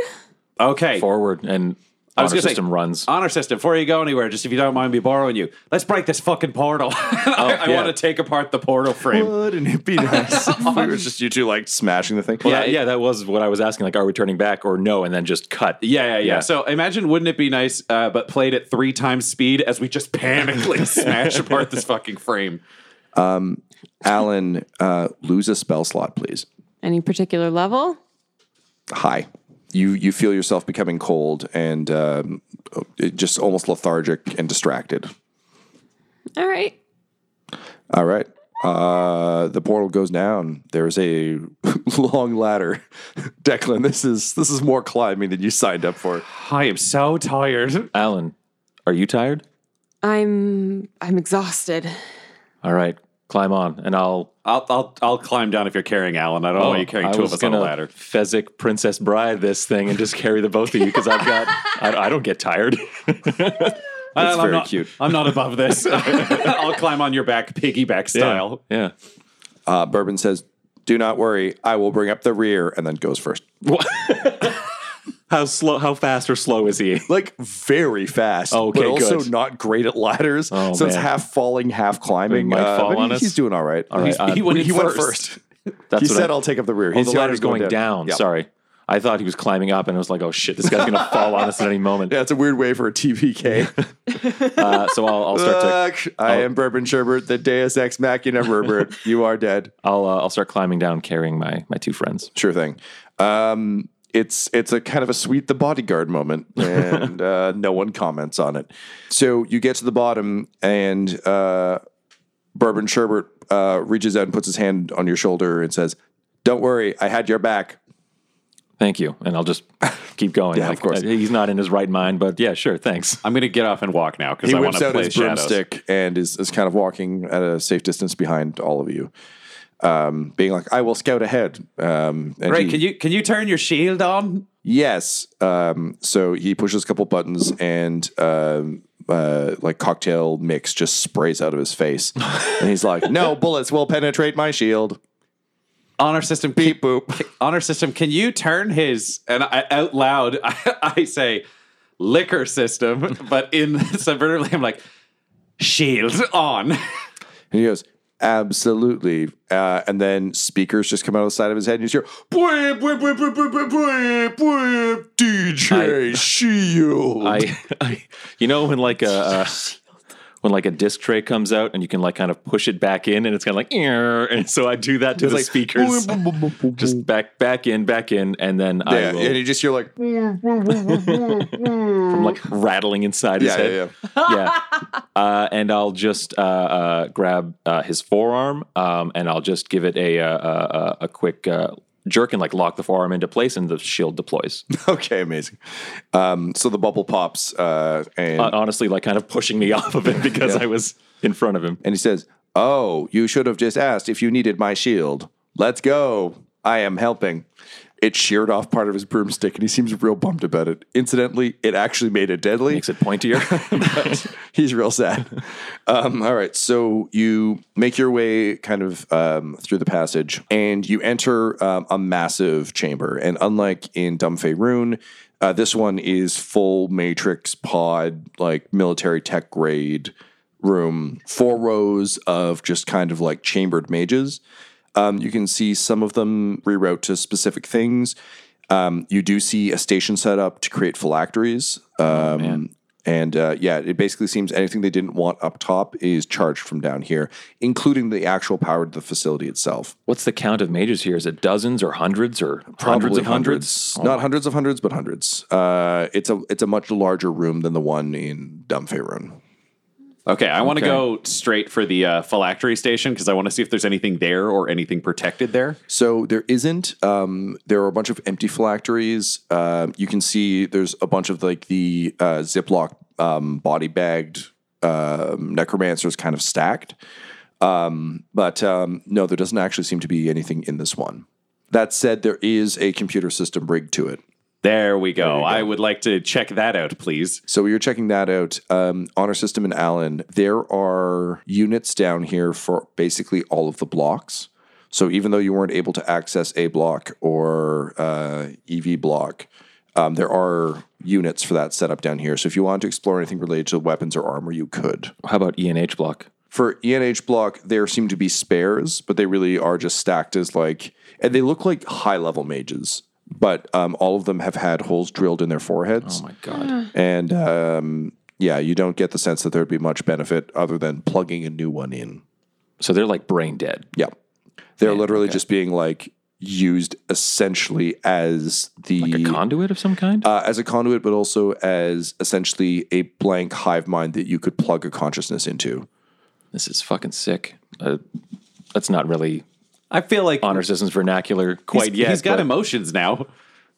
Okay. Forward and I was honor gonna say- system runs. Honor system, before you go anywhere, just if you don't mind me borrowing you, let's break this fucking portal. [LAUGHS] I, I yeah. want to take apart the portal frame. wouldn't it be nice if it was just you two like smashing the thing Well, that- yeah, that was what I was asking. Like, are we turning back or no? And then just cut. Yeah, yeah, yeah, Yeah. So imagine, wouldn't it be nice, uh, but played at three times speed as we just panically [LAUGHS] smash apart this fucking frame? alan uh, lose a spell slot please Any particular level? high. You you feel yourself becoming cold and um, just almost lethargic and distracted. All right. All right. Uh, the portal goes down. There's a [LAUGHS] long ladder. [LAUGHS] Declan, this is this is more climbing than you signed up for. I am so tired. Alan, are you tired? I'm I'm exhausted. All right, climb on, and I'll. I'll, I'll, I'll climb down if you're carrying Alan. I don't want you carrying two of us on a ladder. Fezzik Princess Bride this thing and just carry the both of you because I've got. I, I don't get tired. [LAUGHS] That's very not, cute. I'm not above this. [LAUGHS] [LAUGHS] I'll climb on your back, piggyback style. yeah. Uh, Bourbon says, "Do not worry. I will bring up the rear," and then goes first. How slow? How fast or slow is he? [LAUGHS] Like very fast, Okay, but also good. not great at ladders. Oh, so it's half falling, half climbing. He might Uh, fall on he- us. He's doing all right. All right, He's- uh, he went, went he in went first. first. [LAUGHS] That's he what said, I- "I'll take up the rear." Oh, He's the ladder's already going down. Yeah. Sorry. I thought he was climbing up, and I was like, "Oh shit, this guy's gonna [LAUGHS] fall on us at any moment." Yeah, it's a weird way for a TPK. Uh, so I'll, I'll start to. Look, I am Bourbon Sherbert, the Deus Ex Machina Herbert. you are dead. I'll uh, I'll start climbing down, carrying my my two friends. Sure thing. Um, it's it's a kind of a sweet the bodyguard moment, [LAUGHS] and uh, no one comments on it. So you get to the bottom, and uh, Bourbon Sherbert uh, reaches out and puts his hand on your shoulder and says, "Don't worry, I had your back." Thank you, and I'll just [LAUGHS] keep going. Yeah, of course. uh, he's not in his right mind, but yeah, sure, thanks. I'm going to get off and walk now because He I want whips to out play his shadows. broomstick and is, is kind of walking at a safe distance behind all of you, um, being like, "I will scout ahead." Um, Great. he- Can you can you turn your shield on? Yes. Um, so he pushes a couple buttons and um, uh, like cocktail mix just sprays out of his face. [LAUGHS] and he's like, no bullets will penetrate my shield. Honor system. Beep boop. honor system. Can you turn his and I, out loud? I, [LAUGHS] I say liquor system, [LAUGHS] but in subvertedly, I'm like shield on. And he goes, absolutely. Uh, and then speakers just come out of the side of his head and you hear, "Bwip, bwip, bwip, bwip, bwip, bwip, bwip, DJ Shield. I, I, you know, when like a, uh [LAUGHS] when like a disc tray comes out and you can like kind of push it back in and it's kind of like, "Ear," and so I do that to the like, speakers, just back, back in, back in, and then I will, and you just hear like, [LAUGHS] from like rattling inside his yeah, head. yeah, yeah. yeah. Uh, and I'll just uh, uh, grab uh, his forearm um, and I'll just give it a a, a, a quick uh, jerk and like lock the forearm into place and the shield deploys. [LAUGHS] Okay, amazing. Um, so the bubble pops, uh, and Uh, honestly, like kind of pushing me [LAUGHS] off of it because I was in front of him. and he says, "Oh, you should have just asked if you needed my shield. Let's go. I am helping." It sheared off part of his broomstick, and he seems real bummed about it. Incidentally, it actually made it deadly. Makes it pointier. [LAUGHS] He's real sad. Um, all right, so you make your way kind of um, through the passage, and you enter um, a massive chamber. And unlike in Dumb Faerun, uh, this one is full matrix pod, like military tech grade room. Four rows of just kind of like chambered mages. Um, you can see some of them reroute to specific things. Um, you do see a station set up to create phylacteries. Um, and uh, yeah, it basically seems anything they didn't want up top is charged from down here, including the actual power to the facility itself. What's the count of mages here? Is it dozens or hundreds or hundreds of hundreds? Not hundreds of hundreds, but hundreds. Uh, it's a it's a much larger room than the one in Dumb Faerun. Okay, I want to Okay. go straight for the uh, phylactery station because I want to see if there's anything there or anything protected there. So there isn't. Um, there are a bunch of empty phylacteries. Um you can see there's a bunch of like the uh, Ziploc um, body bagged um, necromancers kind of stacked. Um, but um, no, there doesn't actually seem to be anything in this one. That said, there is a computer system rigged to it. There we go. I would like to check that out, please. So you're checking that out. Um, Honor System and Alan, there are units down here for basically all of the blocks. So even though you weren't able to access A block or uh, EV block, um, there are units for that setup down here. So if you want to explore anything related to weapons or armor, you could. How about ENH block? For ENH block, there seem to be spares, but they really are just stacked as like, and they look like high level mages. But um, all of them have had holes drilled in their foreheads. Oh my god. And um, yeah, you don't get the sense that there'd be much benefit other than plugging a new one in. So they're like brain dead. Yeah. They're literally just being like used essentially as the Like a conduit of some kind? uh, as a conduit, but also as essentially a blank hive mind that you could plug a consciousness into. this is fucking sick. Uh, that's not really I feel like honor systems vernacular quite he's, yet. he's got but- emotions now.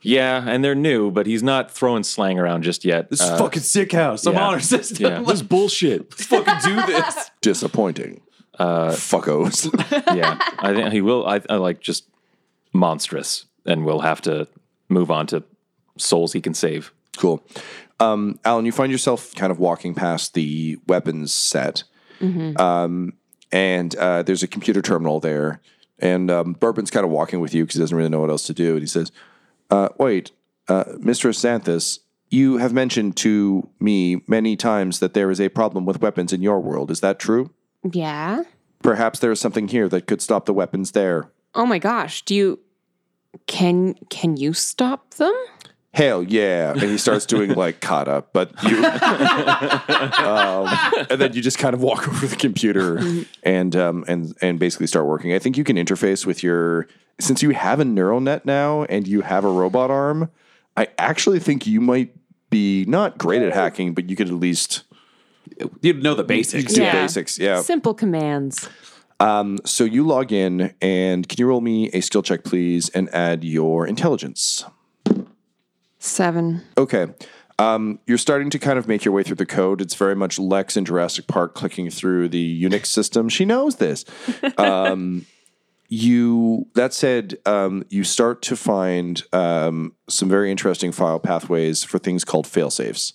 Yeah, and they're new, but he's not throwing slang around just yet. This Uh, is fucking sick house. I'm yeah. honor system. Yeah, this is bullshit. [LAUGHS] Let's fucking do this. Disappointing. Uh, Fuckos. [LAUGHS] yeah, I think he will. I, I like just monstrous, and we'll have to move on to souls he can save. cool. Um, Alan, you find yourself kind of walking past the weapons set. Um, and uh, there's a computer terminal there. And um, Bourbon's kind of walking with you because he doesn't really know what else to do. And he says, uh, Wait, uh, Mr. Santhus, you have mentioned to me many times that there is a problem with weapons in your world. Is that true? Yeah. Perhaps there is something here that could stop the weapons there. Oh my gosh. Do you can can you stop them? Hell yeah. And he starts doing [LAUGHS] like kata, but you. [LAUGHS] um, and then you just kind of walk [LAUGHS] over the computer and, um, and, and basically start working. I think you can interface with your. Since you have a neural net now and you have a robot arm, I actually think you might be not great at hacking, but you could at least You'd know the basics. do Yeah. basics. Yeah. Simple commands. So you log in and can you roll me a skill check, please, and add your intelligence? Seven. Okay. Um, you're starting to kind of make your way through the code. It's very much Lex in Jurassic Park clicking through the Unix system. She knows this. [LAUGHS] Um, you that said, um, you start to find um, some very interesting file pathways for things called failsafes.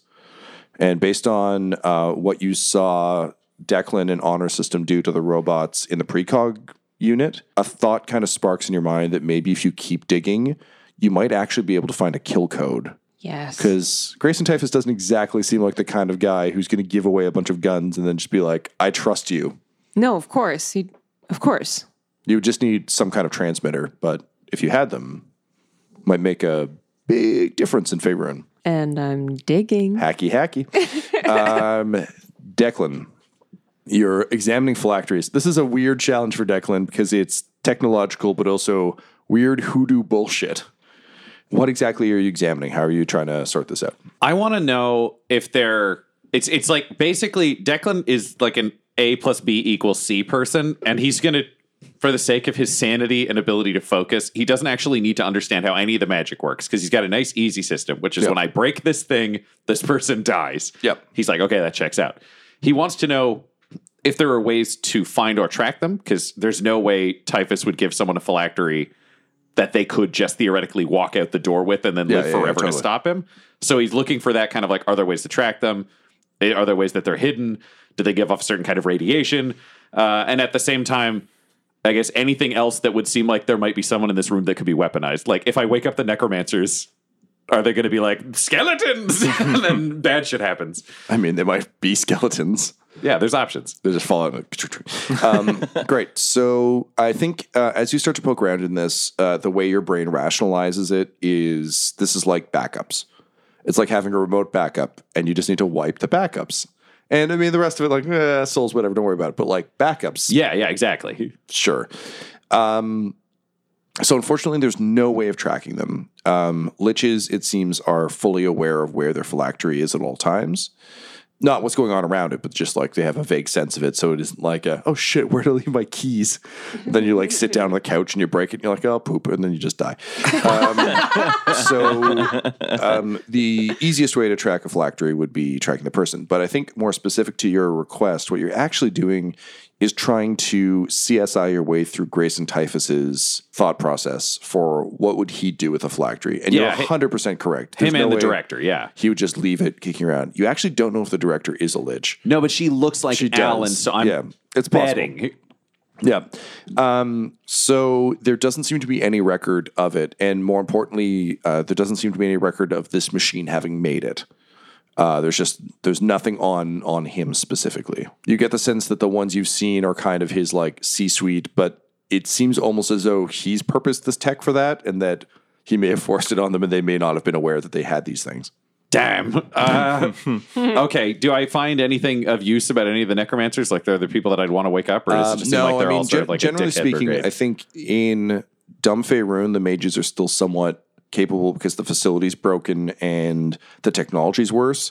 And based on uh, what you saw Declan and Honor System do to the robots in the precog unit, a thought kind of sparks in your mind that maybe if you keep digging, you might actually be able to find a kill code. Yes. Because Grayson Typhus doesn't exactly seem like the kind of guy who's going to give away a bunch of guns and then just be like, I trust you. No, of course. He, of course. You would just need some kind of transmitter, but if you had them, might make a big difference in Faerun. And I'm digging. Hacky, hacky. [LAUGHS] um, Declan, you're examining phylacteries. This is a weird challenge for Declan because it's technological, but also weird hoodoo bullshit. What exactly are you examining? How are you trying to sort this out? I want to know if they're. It's it's like basically Declan is like an A plus B equals C person, and he's gonna, for the sake of his sanity and ability to focus, he doesn't actually need to understand how any of the magic works because he's got a nice easy system, which is Yep. when I break this thing, this person dies. Yep. He's like, okay, that checks out. He wants to know if there are ways to find or track them because there's no way Typhus would give someone a phylactery that they could just theoretically walk out the door with and then Yeah, live yeah, yeah, forever to stop him. So he's looking for that kind of like, are there ways to track them? Eh, Are there ways that they're hidden? Do they give off a certain kind of radiation? Uh, and at the same time, I guess anything else that would seem like there might be someone in this room that could be weaponized. Like if I wake up the necromancers, are they going to be like skeletons? [LAUGHS] and then bad shit happens. I mean, they might be skeletons. Yeah, there's options. They just fall out. Like, [LAUGHS] um, great. So I think uh, as you start to poke around in this, uh, the way your brain rationalizes it is this is like backups. It's like having a remote backup, and you just need to wipe the backups. And I mean, the rest of it, like eh, souls, whatever. Don't worry about it. But like backups, Yeah, yeah, exactly. [LAUGHS] sure. Um, so unfortunately, there's no way of tracking them. Um, liches, it seems, are fully aware of where their phylactery is at all times. Not what's going on around it, but just like they have a vague sense of it. So it isn't like, a, oh shit, where to leave my keys? [LAUGHS] then you like sit down on the couch and you break it. And you're like, oh poop, and then you just die. Um, [LAUGHS] so um, the easiest way to track a phylactery would be tracking the person. But I think more specific to your request, what you're actually doing is trying to CSI your way through Grayson Typhus's thought process for what would he do with a phylactery. And Yeah, you're 100% correct. Him no and the director, yeah. He would just leave it kicking around. You actually don't know if the director is a lich. No, but she looks like She does. Alan, so I'm Yeah, it's possible. Yeah. Um, so there doesn't seem to be any record of it. And more importantly, uh, there doesn't seem to be any record of this machine having made it. Uh, there's just there's nothing on on him specifically. You get the sense that the ones you've seen are kind of his like C-suite, but it seems almost as though he's purposed this tech for that, and that he may have forced it on them, and they may not have been aware that they had these things. Damn. Uh, [LAUGHS] okay. Do I find anything of use about any of the necromancers? Like they're the people that I'd want to wake up, or does it Um, just seem like they're all sort of like generally a speaking, brigade? I think in Dumb Faerun, the mages are still somewhat capable because the facility's broken and the technology's worse.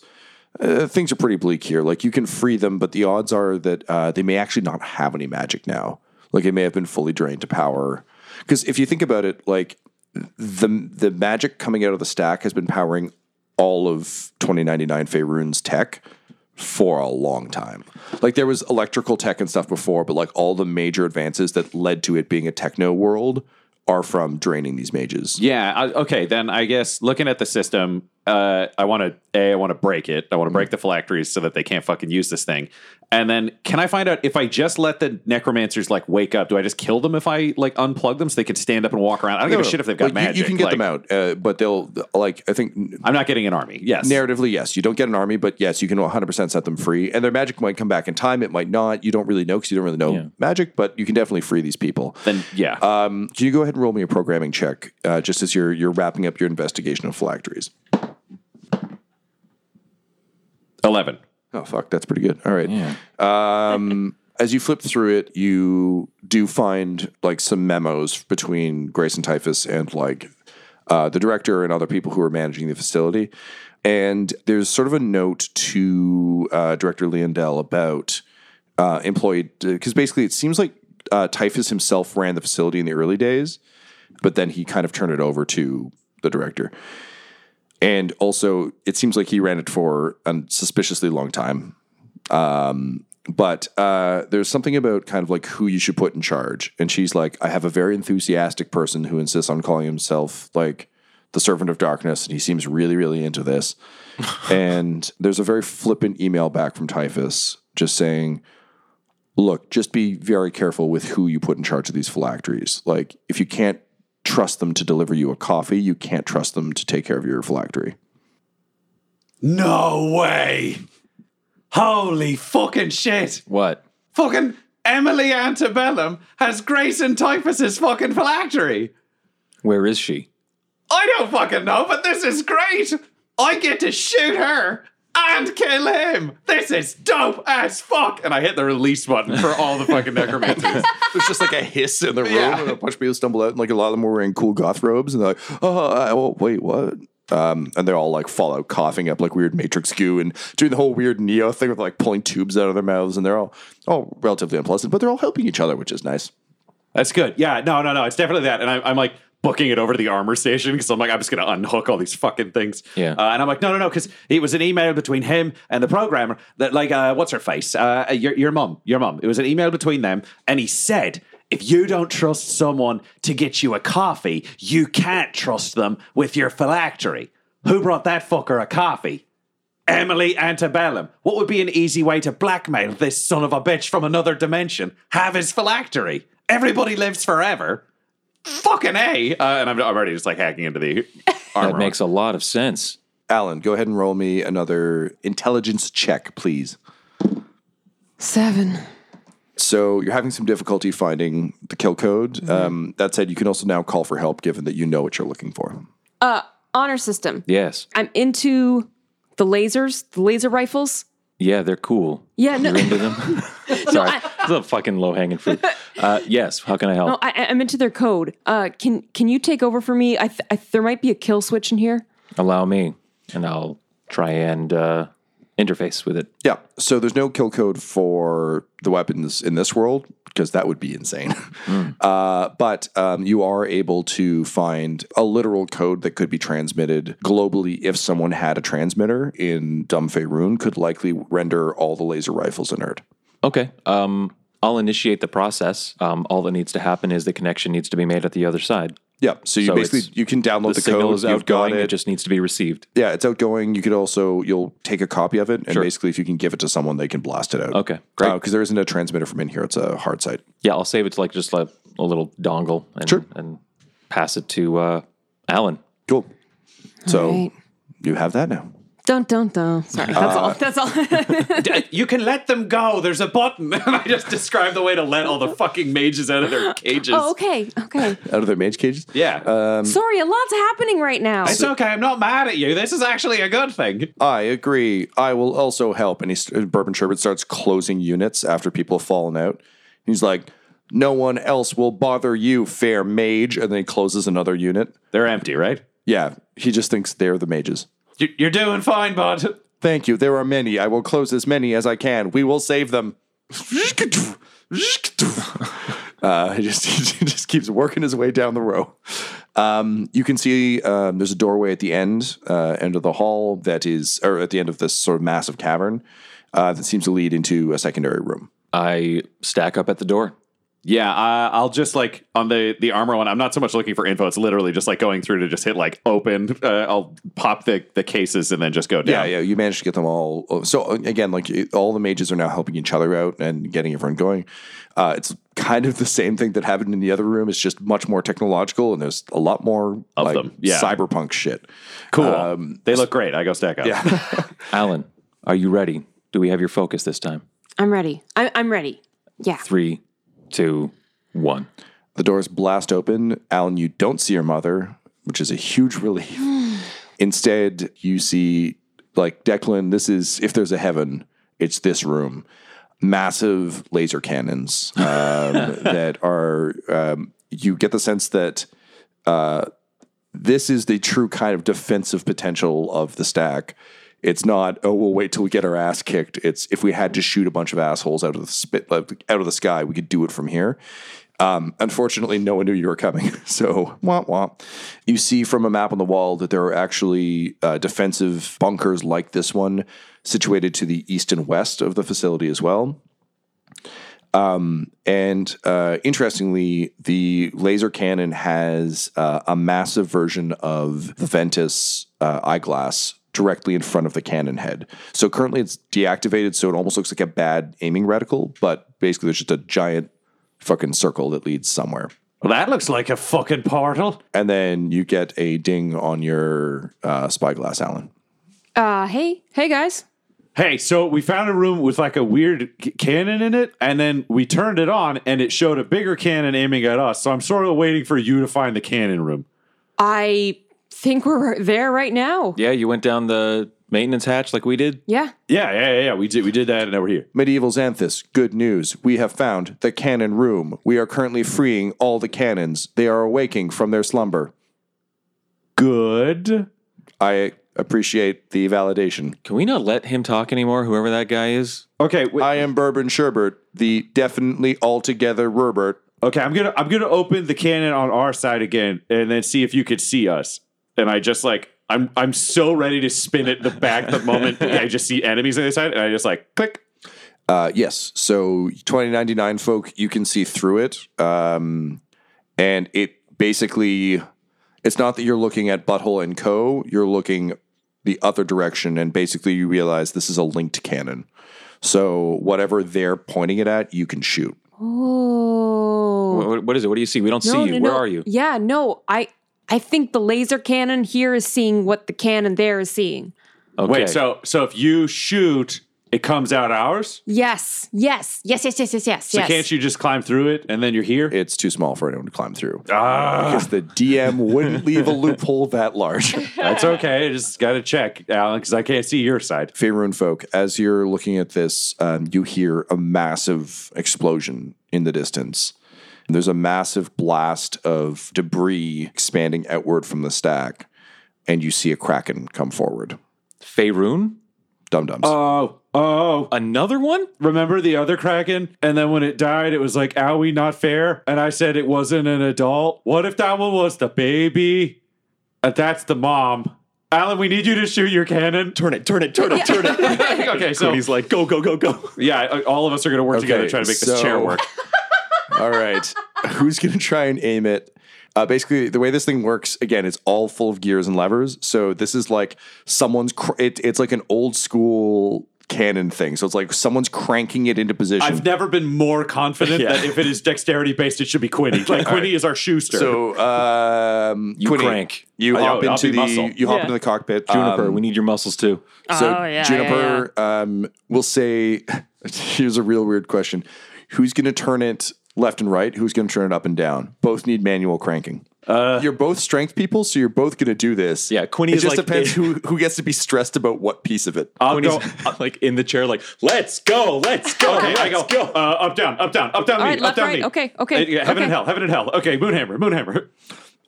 Uh, things are pretty bleak here. Like you can free them, but the odds are that uh, they may actually not have any magic now. Like it may have been fully drained to power. Because if you think about it, like the the magic coming out of the stack has been powering all of 2099 Faerun's tech for a long time. Like there was electrical tech and stuff before, but like all the major advances that led to it being a techno world are from draining these mages. Yeah. I, okay. Then I guess looking at the system, uh, I want to a I want to break it. I want to break the phylacteries so that they can't fucking use this thing. And then can I find out if I just let the necromancers like wake up? Do I just kill them if I like unplug them so they can stand up and walk around? I don't give a shit if they've got Like, magic. You, can get Like, them out, uh, but they'll like I think I'm not getting an army. Yes. narratively, yes, you don't get an army, but yes, you can 100 percent set them free, and their magic might come back in time. It might not. You don't really know because you don't really know magic, but you can definitely free these people. Then yeah. Um, can you go ahead and roll me a programming check, uh, just as you're you're wrapping up your investigation of phylacteries? Eleven. Oh fuck, that's pretty good. All right. Um, as you flip through it, you do find like some memos between Grayson Typhus and like uh, the director and other people who are managing the facility. And there's sort of a note to uh, Director Leondell about uh, employee because basically it seems like uh, Typhus himself ran the facility in the early days, but then he kind of turned it over to the director. And also, it seems like he ran it for a suspiciously long time. Um, but uh, there's something about kind of like who you should put in charge. And she's like, I have a very enthusiastic person who insists on calling himself like the servant of darkness, and he seems really, really into this. [LAUGHS] and there's a very flippant email back from Typhus just saying, Look, just be very careful with who you put in charge of these phylacteries. Like, if you can't trust them to deliver you a coffee, you can't trust them to take care of your phylactery. No way. Holy fucking shit. What? Fucking Emily Antebellum has Grayson Typhus's fucking phylactery. Where is she? I don't fucking know, but this is great. I get to shoot her and kill him. This is dope as fuck. And I hit the release button for all the fucking necromancers. [LAUGHS] There's just like a hiss in the room, Yeah. and a bunch of people stumble out, and like a lot of them were wearing cool goth robes, and they're like, "Oh, oh wait, what?" Um, and they're all like fall out coughing up like weird Matrix goo and doing the whole weird Neo thing with like pulling tubes out of their mouths, and they're all all relatively unpleasant, but they're all helping each other, which is nice. That's good. Yeah, no, no, no. It's definitely that. And I, I'm like booking it over to the armor station because I'm like, I'm just going to unhook all these fucking things. Yeah. Uh, and I'm like, no, no, no, because it was an email between him and the programmer that, like, uh, what's her face? Uh, your, your mum, your mom. It was an email between them. And he said, if you don't trust someone to get you a coffee, you can't trust them with your phylactery. Who brought that fucker a coffee? Emily Antebellum. What would be an easy way to blackmail this son of a bitch from another dimension? Have his phylactery. Everybody lives forever. Fucking A. Uh, and I'm, I'm already just like hacking into the [LAUGHS] armor. That makes a lot of sense. Alan, go ahead and roll me another intelligence check, please. Seven. So you're having some difficulty finding the kill code. Um, that said, you can also now call for help, given that you know what you're looking for. Uh, honor system. Yes. I'm into the lasers, the laser rifles. Yeah, they're cool. Yeah, no, You're into them? [LAUGHS] Sorry. It's a fucking low hanging fruit. [LAUGHS] Uh, yes. How can I help? no, I, I'm into their code. Uh, can can you take over for me? I, th- I there might be a kill switch in here. Allow me, and I'll try and uh, interface with it. Yeah. So there's no kill code for the weapons in this world because that would be insane. [LAUGHS] Uh, but um, you are able to find a literal code that could be transmitted globally if someone had a transmitter in Dumb Faerun could likely render all the laser rifles inert. Okay. Um, I'll initiate the process. Um, all that needs to happen is the connection needs to be made at the other side. Yeah. So you So basically it's- you can download The, the, signal code. is You've got outgoing. It. it. just needs to be received. yeah, it's outgoing. You could also you'll take a copy of it, and Sure. basically if you can give it to someone, they can blast it out. Okay, great. Because there isn't a transmitter from in here. It's a hard site. Yeah, I'll save it to like just like a little dongle and, Sure. and pass it to uh, Alan. Cool. So right. you have that now. Dun dun dun. Sorry, that's all. Uh, that's all. [LAUGHS] you can let them go. There's a button. [LAUGHS] I just described the way to let all the fucking mages out of their [GASPS] cages. oh, okay, okay. [LAUGHS] Out of their mage cages. Yeah. Um, Sorry, a lot's happening right now. it's okay. I'm not mad at you. This is actually a good thing. I agree. I will also help. And he, st- Bourbon Sherbet starts closing units after people have fallen out. He's like, no one else will bother you, fair mage. And then he closes another unit. They're empty, right? Yeah, he just thinks they're the mages. You- You're doing fine, bud. Thank you. There are many. I will close as many as I can. We will save them. [LAUGHS] Uh, he just [LAUGHS] he just keeps working his way down the row. Um, you can see um, there's a doorway at the end, uh, end of the hall that is, or at the end of this sort of massive cavern uh, that seems to lead into a secondary room. I stack up at the door. Yeah, uh, I'll just like on the the armor one. I'm not so much looking for info. It's literally just like going through to just hit like open. Uh, I'll pop the the cases and then just go down. Yeah, yeah. You managed to get them all. So again, like all the mages are now helping each other out and getting everyone going. Uh, it's kind of the same thing that happened in the other room. It's just much more technological, and there's a lot more Of like, them, yeah. cyberpunk shit. Cool. they look great. I go stack up. Yeah. [LAUGHS] Alan, are you ready? Do we have your focus this time? I'm ready. I'm, I'm redy. Yeah. Three, two, one. The doors blast open. Alan, you don't see your mother, which is a huge relief. [SIGHS] Instead, you see, like, Declan, this is, if there's a heaven, it's this room. Massive laser cannons um, [LAUGHS] that are, um, you get the sense that uh, this is the true kind of defensive potential of the stack. It's not, oh, we'll wait till we get our ass kicked. It's if we had to shoot a bunch of assholes out of the spit, out of the sky, we could do it from here. Um, unfortunately, no one knew you were coming. [LAUGHS] So, wah wah. You see from a map on the wall that there are actually uh, defensive bunkers like this one situated to the east and west of the facility as well. Um, and uh, interestingly, the laser cannon has uh, a massive version of the Ventus uh, eyeglass directly in front of the cannon head. So currently it's deactivated, so it almost looks like a bad aiming reticle, but basically there's just a giant fucking circle that leads somewhere. Well, that looks like a fucking portal. And then you get a ding on your uh, spyglass, Alan. Uh, hey, hey guys. Hey, so we found a room with like a weird c- cannon in it, and then we turned it on, and it showed a bigger cannon aiming at us. So I'm sort of waiting for you to find the cannon room. I think we're there right now. Yeah, you went down the maintenance hatch like we did. Yeah. Yeah, yeah, yeah. yeah. We did, we did that, and now we're here. Medieval Xanthus, good news. We have found the cannon room. We are currently freeing all the cannons. They are awaking from their slumber. Good. I appreciate the validation. Can we not let him talk anymore, whoever that guy is? Okay, wait, I am Bourbon Sherbert, the definitely altogether Robert. okay. I'm gonna I'm gonna open the cannon on our side again, and then see if you could see us. And I just like I'm I'm so ready to spin it the back the moment [LAUGHS] I just see enemies on the side, and I just like click. Uh, yes. So 2099 folk, you can see through it. Um, and it basically, it's not that you're looking at Butthole and Co., you're looking the other direction. And basically, you realize this is a linked cannon. So whatever they're pointing it at, you can shoot. Oh. What, what is it? What do you see? We don't see you. Where are you? Yeah, no, I I think the laser cannon here is seeing what the cannon there is seeing. Okay. Wait, so so if you shoot, it comes out ours. Yes, yes, yes, yes, yes, yes, yes. So yes. can't you just climb through it and then you're here? It's too small for anyone to climb through. Ah, Because the DM wouldn't leave a loophole that large. [LAUGHS] that's okay. I just got to check, Alan, because I can't see your side. Faerun folk, as you're looking at this, um, you hear a massive explosion in the distance. And there's a massive blast of debris expanding outward from the stack, and you see a kraken come forward. Faerun? Dumb-Dumbs. Oh, oh. Another one? Remember the other Kraken? And then when it died, it was like, owie, not fair. And I said it wasn't an adult. What if that one was the baby? And that's the mom. Alan, we need you to shoot your cannon. turn it, turn it, turn it, turn it. [LAUGHS] okay, so He's like, go, go, go, go. yeah, uh, all of us are going to work together Okay, to try to make so- this chair work. All right. [LAUGHS] Who's going to try and aim it? Uh, basically, the way this thing works, again, it's all full of gears and levers. So this is like someone's, cr- it, it's like an old school cannon thing. So it's like someone's cranking it into position. I've never been more confident [LAUGHS] Yeah. that if it is dexterity based, it should be Quinny. [LAUGHS] Like Quinny is our Schuster. So, um, You Quinny, crank. You Oh, hop I'll into be the muscle. you hop Yeah. into the cockpit. Juniper, Um, we need your muscles too. so Oh, yeah, Juniper, um, we'll say. Here's a real weird question: Who's going to turn it left and right? Who's going to turn it up and down? Both need manual cranking. you're both strength people, so you're both going to do this. Yeah, Quinny It is just like- depends who who gets to be stressed about what piece of it. I'll go. [LAUGHS] like in the chair, like, let's go, let's go. Okay, let's go. Uh, up, down, up, down, up, down, All me, right, up, left, down, right. me. Okay, okay, Uh, yeah, heaven okay. and hell, heaven and hell. Okay, Moonhammer, Moonhammer. [LAUGHS]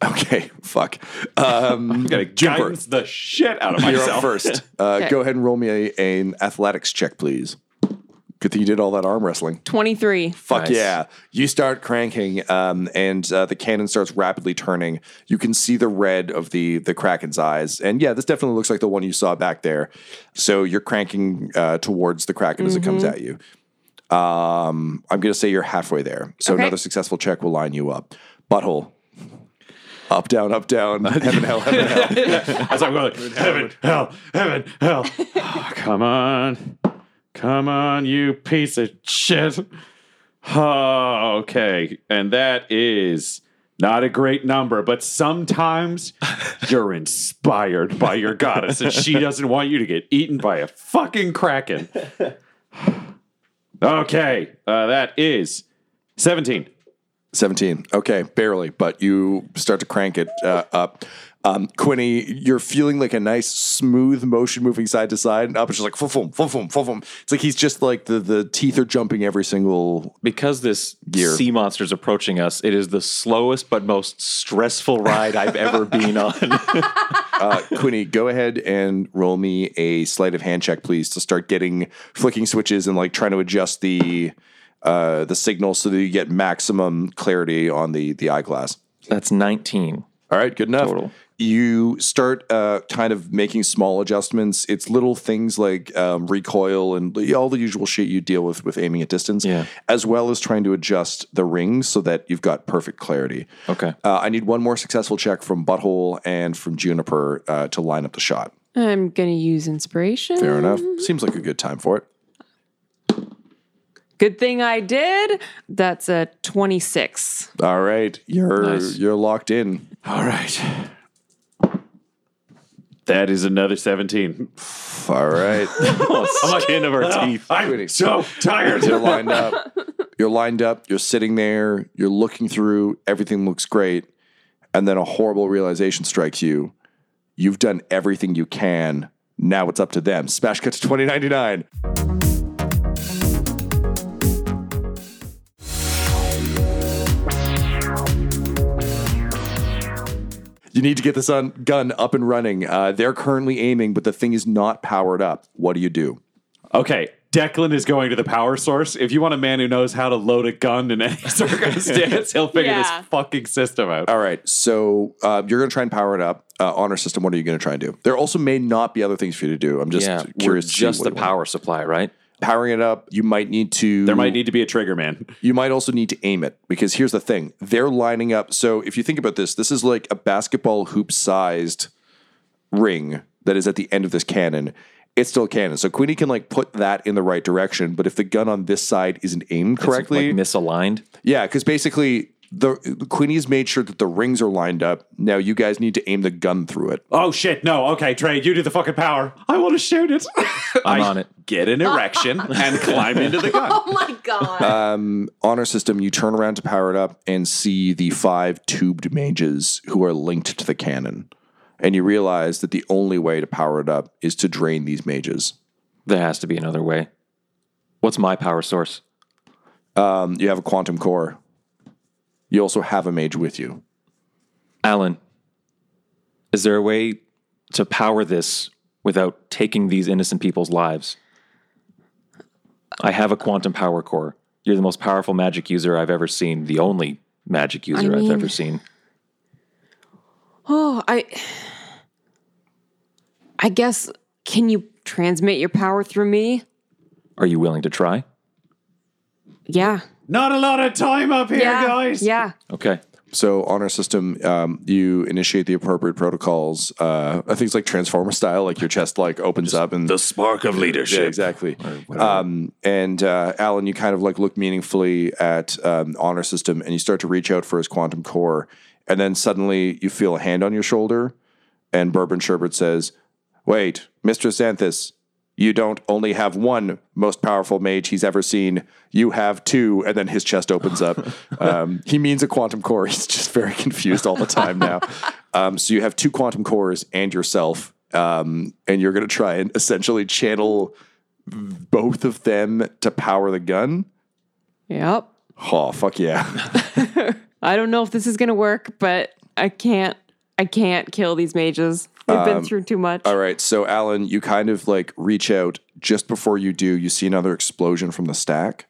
Okay, fuck. Um, [LAUGHS] Gotta Juniper, guidance the shit out of you're myself. up first. Uh, Okay. Go ahead and roll me a, an athletics check, please. Good thing you did all that arm wrestling. 23. Fuck Nice. yeah. You start cranking, um, and uh, the cannon starts rapidly turning. You can see the red of the, the Kraken's eyes. And yeah, this definitely looks like the one you saw back there. So you're cranking uh, towards the Kraken as it comes at you. Um, I'm going to say you're halfway there. So Okay. another successful check will line you up. Butthole. Up, down, up, down. [LAUGHS] Heaven, hell, heaven, hell. [LAUGHS] As I'm going, heaven, hell, heaven, hell. [LAUGHS] Oh, come on. Come on, you piece of shit. Oh, okay. And that is not a great number, but sometimes [LAUGHS] you're inspired by your goddess and she doesn't want you to get eaten by a fucking kraken. [SIGHS] Okay, uh, that is 17. 17. Okay, barely, but you start to crank it uh, up. Um, Quinny, you're feeling like a nice smooth motion moving side to side and up. It's just like, fum, fum, fum, fum, fum. It's like he's just like the, the teeth are jumping every single. because this Gear. sea monster is approaching us, it is the slowest but most stressful ride I've ever [LAUGHS] been on. Uh, Quinny, go ahead and roll me a sleight of hand check, please, to start getting flicking switches and like trying to adjust the uh, the signal so that you get maximum clarity on the the eyeglass. That's 19. All right, good enough. Total. You start uh, kind of making small adjustments. It's little things like um, recoil and all the usual shit you deal with with aiming at distance, Yeah. as well as trying to adjust the rings so that you've got perfect clarity. Okay. Uh, I need one more successful check from Butthole and from Juniper uh, to line up the shot. I'm going to use inspiration. Fair enough. Seems like a good time for it. Good thing I did. That's a 26. All right, you're Nice. you're locked in. All right. That is another 17. All right. [LAUGHS] Skin of our oh, teeth. I'm so tired. You're lined up. [LAUGHS] You're lined up. You're sitting there. You're looking through. Everything looks great. And then a horrible realization strikes you. You've done everything you can. Now it's up to them. Smash cut to 2099. You need to get this on, gun up and running. Uh, they're currently aiming, but the thing is not powered up. What do you do? Okay, Declan is going to the power source. If you want a man who knows how to load a gun in any [LAUGHS] circumstance, he'll figure Yeah. this fucking system out. All right, so uh, you're going to try and power it up. Uh, honor system. What are you going to try and do? There also may not be other things for you to do. I'm just yeah, curious. we're to see just what the you want. power supply, right? Powering it up, you might need to. There might need to be a trigger man. You might also need to aim it because here's the thing: they're lining up. So if you think about this, this is like a basketball hoop sized ring that is at the end of this cannon. It's still a cannon, so Quinny can like put that in the right direction. But if the gun on this side isn't aimed correctly, Like misaligned. yeah, because basically the Quinny's made sure that the rings are lined up. Now you guys need to aim the gun through it. Oh shit! No. Okay, Trey, you do the fucking power. I want to shoot it. [LAUGHS] I'm I on it. Get an erection [LAUGHS] and climb into the gun. [LAUGHS] Oh my god. Um, honor system, you turn around to power it up and see the five tubed mages who are linked to the cannon. And you realize that the only way to power it up is to drain these mages. There has to be another way. What's my power source? Um, you have a quantum core. You also have a mage with you. Alan, is there a way to power this without taking these innocent people's lives? I have a quantum power core. You're the most powerful magic user I've ever seen, the only magic user I have ever seen. Oh, I. I guess. Can you transmit your power through me? Are you willing to try? Yeah. Not a lot of time up here, yeah. guys. Yeah. Okay. So, honor system, um, you initiate the appropriate protocols. Uh, things like transformer style, like your chest like opens up and The spark of leadership. Yeah, exactly. Um, and uh, Alan, you kind of like look meaningfully at um, honor system, and you start to reach out for his quantum core, and then suddenly you feel a hand on your shoulder, and Bourbon Sherbert says, "Wait, Mister Xanthus." You don't only have one most powerful mage he's ever seen. You have two, and then his chest opens up. [LAUGHS] Um, he means a quantum core. He's just very confused all the time now. Um, so you have two quantum cores and yourself, um, and you're going to try and essentially channel both of them to power the gun. Yep. Oh, fuck yeah. [LAUGHS] I don't know if this is gonna work, but I can't. I can't kill these mages. They've been through too much. All right. So, Alan, you kind of like reach out just before you do, you see another explosion from the stack.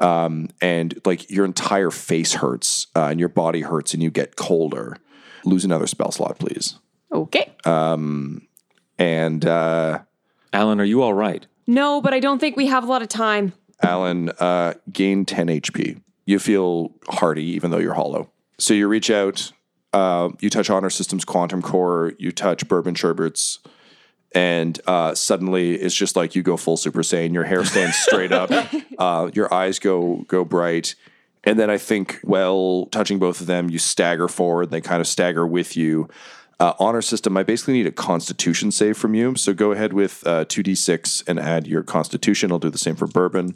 Um, and like your entire face hurts uh, and your body hurts and you get colder. Lose another spell slot, please. Okay. And uh, Alan, are you all right? No, but I don't think we have a lot of time. Alan, uh, gain 10 HP. You feel hearty, even though you're hollow. So you reach out, uh, you touch Honor Systems Quantum Core, you touch Bourbon Sherbert's, and uh, suddenly it's just like you go full Super Saiyan. Your hair stands straight up, [LAUGHS] uh, your eyes go go bright, and then I think, well, touching both of them, you stagger forward. They kind of stagger with you. Uh, honor system, I basically need a Constitution save from you. So go ahead with uh, two d six and add your Constitution. I'll do the same for Bourbon.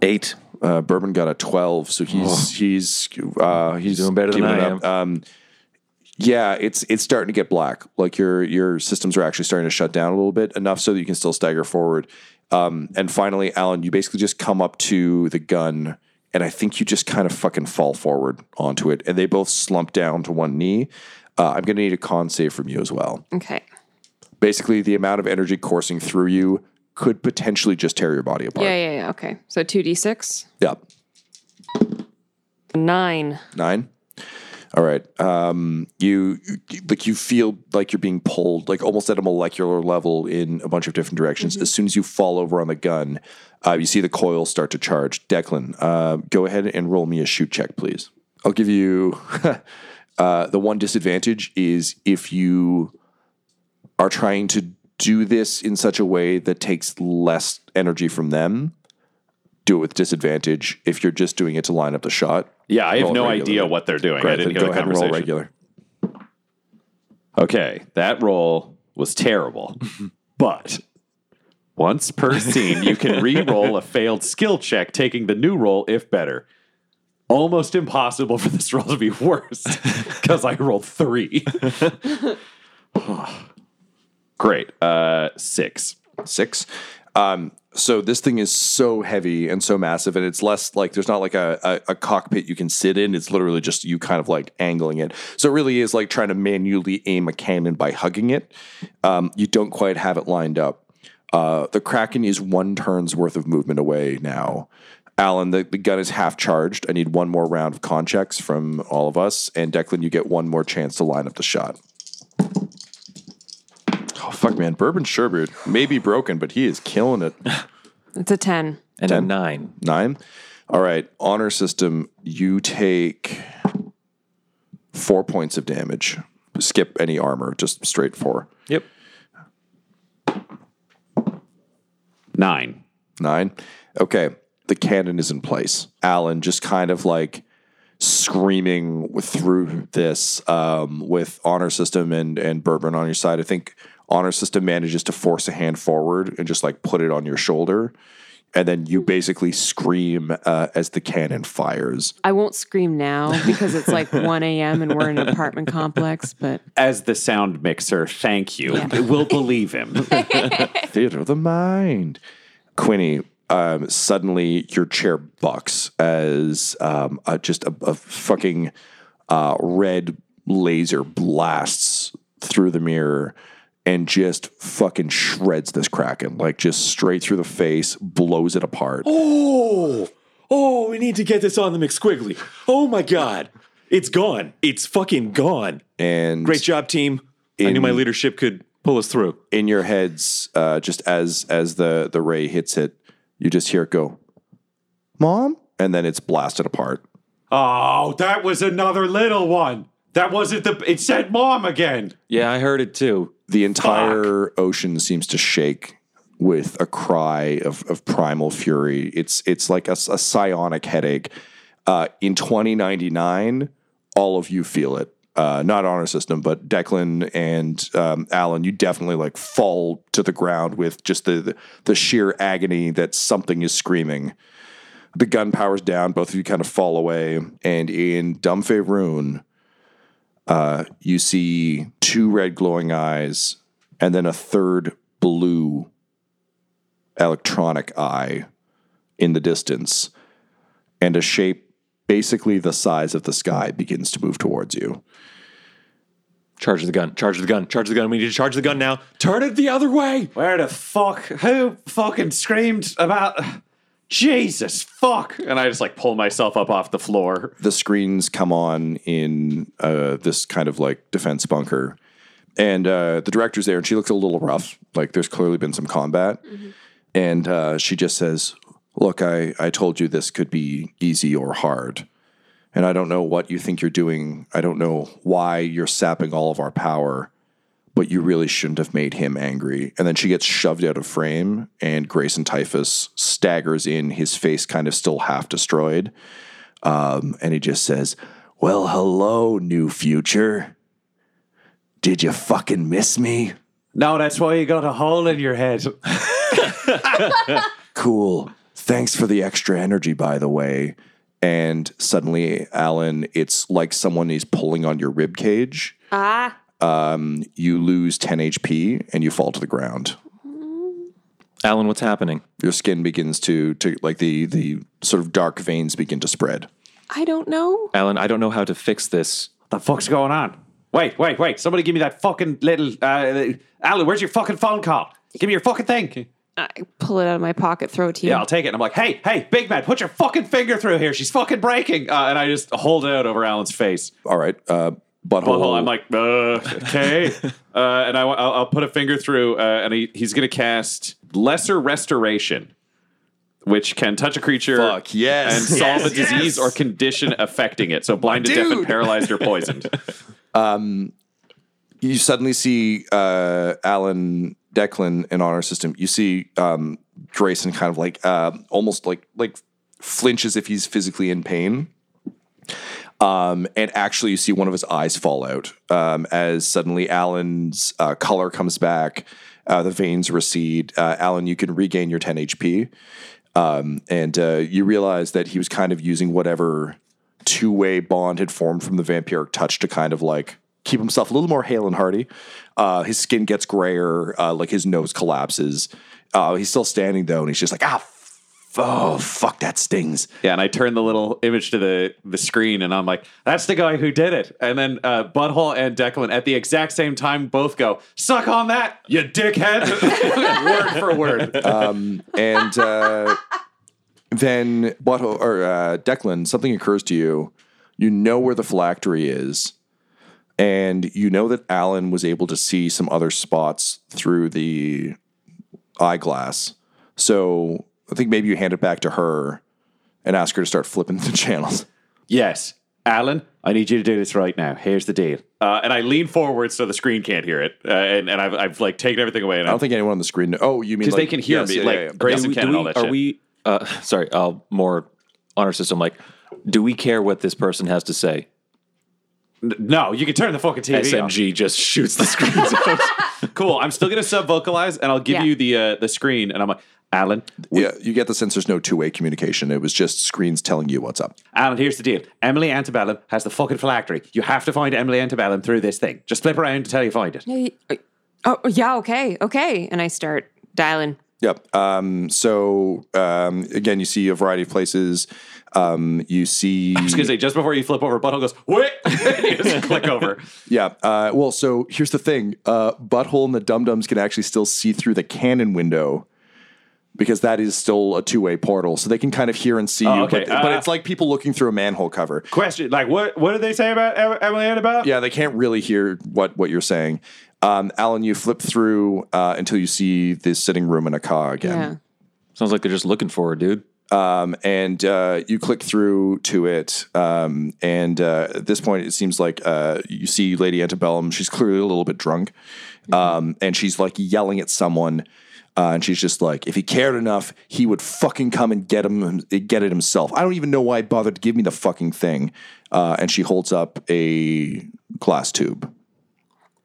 Eight. Uh, Bourbon got a twelve, so he's he's uh, he's doing better than I it up. Um, yeah, it's it's starting to get black. Like your your systems are actually starting to shut down a little bit, enough so that you can still stagger forward. Um, and finally, Alan, you basically just come up to the gun, and I think you just kind of fucking fall forward onto it, and they both slump down to one knee. Uh, I'm going to need a con save from you as well. Okay. Basically, the amount of energy coursing through you could potentially just tear your body apart. Yeah, yeah, yeah. Okay. So 2d6. Yep. Nine. Nine. All right. Um, you, you like you feel like you're being pulled, like almost at a molecular level in a bunch of different directions. As soon as you fall over on the gun, uh, you see the coil start to charge. Declan, uh, go ahead and roll me a shoot check, please. I'll give you [LAUGHS] uh, the one disadvantage is if you are trying to do this in such a way that takes less energy from them. Do it with disadvantage. If you're just doing it to line up the shot, Yeah, I have no regular. idea what they're doing. I didn't hear go the ahead and roll regular. Okay, that roll was terrible. but once per scene, you can re-roll a failed skill check, taking the new roll if better. Almost impossible for this roll to be worse because I rolled three. Great. Uh, six. Six. Um, so this thing is so heavy and so massive, and it's less like there's not like a, a, a cockpit you can sit in. It's literally just you kind of like angling it. So it really is like trying to manually aim a cannon by hugging it. Um, you don't quite have it lined up. Uh, the Kraken is one turn's worth of movement away now. Alan, the, the gun is half charged. I need one more round of con checks from all of us. And Declan, you get one more chance to line up the shot. Oh, Fuck, man. Bourbon sherbet may be broken, but he is killing it. [LAUGHS] It's a 10. And a nine. Nine. All right. Honor system. You take four points of damage. Skip any armor. Just straight four. Yep. Nine. Nine. Okay. The cannon is in place. Alan just kind of like screaming through this um, with honor system and and bourbon on your side. I think honor system manages to force a hand forward and just like put it on your shoulder. And then you basically scream uh, as the cannon fires. I won't scream now because it's like [LAUGHS] 1 a.m. and we're in an apartment complex, but As the sound mixer, thank you. [LAUGHS] We'll believe him. [LAUGHS] Theater of the mind. Quinny, um, suddenly your chair bucks as um, uh, just a, a fucking uh, red laser blasts through the mirror and just fucking shreds this kraken, like just straight through the face, blows it apart. Oh, oh, we need to get this on the McSquiggly. Oh my God. It's gone. It's fucking gone. And Great job, team. I knew my leadership could pull us through. in your heads, uh, just as as the the ray hits it, you just hear it go, "Mom," and then it's blasted apart. Oh, that was another little one. That wasn't the. It said mom again. Yeah, I heard it too. The entire ocean seems to shake with a cry of, of primal fury. It's it's like a, a psionic headache. Uh, in 2099, all of you feel it. Uh, not honor system, but Declan and um, Alan, you definitely like fall to the ground with just the, the the sheer agony that something is screaming. The gun powers down. Both of you kind of fall away, and in Dumb Faerun, uh, you see two red glowing eyes and then a third blue electronic eye in the distance and a shape basically the size of the sky begins to move towards you Charge the gun. Charge the gun. Charge the gun. We need to charge the gun now. Turn it the other way. Where the fuck? Who fucking screamed about. Jesus, fuck. And I just like pull myself up off the floor. the screens come on in uh, this kind of like defense bunker. And uh, the director's there and she looks a little rough. Like there's clearly been some combat. And uh, she just says look I, I told you this could be easy or hard. And i don't know what you think you're doing. I don't know why you're sapping all of our power but you really shouldn't have made him angry. And then she gets shoved out of frame, and Grayson Typhus staggers in, his face kind of still half destroyed. Um, and he just says, Well, hello, new future. Did you fucking miss me? No, that's why you got a hole in your head. [LAUGHS] Cool. Thanks for the extra energy, by the way. And suddenly, Alan, it's like someone is pulling on your rib cage. ah, Um, you lose 10 HP and you fall to the ground. Alan, what's happening? Your skin begins to to like the the sort of dark veins begin to spread. I don't know. Alan, I don't know how to fix this. What the fuck's going on? Wait, wait, wait. Somebody give me that fucking little. Uh, Alan, where's your fucking phone call? Give me your fucking thing. I pull it out of my pocket, throw it to you. Yeah, I'll take it. And I'm like, hey, hey, big man, put your fucking finger through here. She's fucking breaking. Uh, and I just hold it out over Alan's face. All right, uh, butthole. Butthole. I'm like, uh, okay. [LAUGHS] uh, and I, I'll, I'll put a finger through, uh, and he, he's going to cast Lesser Restoration, which can touch a creature Fuck, yes. and solve Yes, a disease yes. or condition affecting it. So blinded, deaf, and paralyzed or [LAUGHS] poisoned. Um, you suddenly see uh, Alan Declan in honor system. You see um, Grayson kind of like uh, almost like like flinch as if he's physically in pain. Um, and actually, you see one of his eyes fall out um, as suddenly Alan's uh, color comes back. Uh, the veins recede. Uh, Alan, you can regain your 10 HP. Um, and uh, you realize that he was kind of using whatever two way bond had formed from the vampiric touch to kind of like keep himself a little more hale and hearty. Uh, his skin gets grayer, uh, like his nose collapses. He's still standing though, and he's just like, ah, oh, fuck, that stings. Yeah, and I turn the little image to the the screen, and I'm like, "That's the guy who did it." And then uh, Butthole and Declan at the exact same time both go, "Suck on that, you dickhead!" [LAUGHS] word for word. um, and uh, then butthole Or uh, Declan, something occurs to you. You know where the phylactery is, and you know that Alan was able to see some other spots through the eyeglass. So I think maybe you hand it back to her and ask her to start flipping the [LAUGHS] channels. Yes. Alan, I need you to do this right now. Here's the deal. Uh, and I lean forward so the screen can't hear it. Uh, and and I've, I've like taken everything away. And I don't think anyone on the screen. Oh, you mean because like, they can hear yes, me, yeah, like yeah, yeah. Grayson can and all that are shit. we? Uh, sorry, uh, more honor system. Like, do we care what this person has to say? N- no, you can turn the fucking TV off. SMG just shoots the screens out. [LAUGHS] Cool. I'm still gonna sub vocalize, and I'll give Yeah. you the uh, the screen, and I'm like, Alan, we- Yeah, you get the sense there's no two way communication. It was just screens telling you what's up. Alan, here's the deal. Emily Antebellum has the fucking phylactery. You have to find Emily Antebellum through this thing. Just flip around until you find it. Oh, yeah, okay, okay. And I start dialing. Yep. Um, so um, again, you see a variety of places. Um, you see. I was gonna say just before you flip over, Butthole goes, wait, [LAUGHS] you just click over. Yeah. Uh, well, so here's the thing: uh, Butthole and the Dumb-Dumbs can actually still see through the cannon window because that is still a two way portal, so they can kind of hear and see Oh, you. okay. But, but Uh, it's like people looking through a manhole cover. Question: Like, what what did they say about Em- Emily Antebellum? Yeah, they can't really hear what what you're saying. Um, Alan, you flip through uh, until you see the sitting room in a car again. Yeah. Sounds like they're just looking for her, dude. um, and uh, you click through to it. Um, and uh, at this point, it seems like uh, you see Lady Antebellum. She's clearly a little bit drunk, um, and she's like yelling at someone. Uh, and she's just like, if he cared enough, he would fucking come and get him, get it himself. I don't even know why he bothered to give me the fucking thing. Uh, and she holds up a glass tube.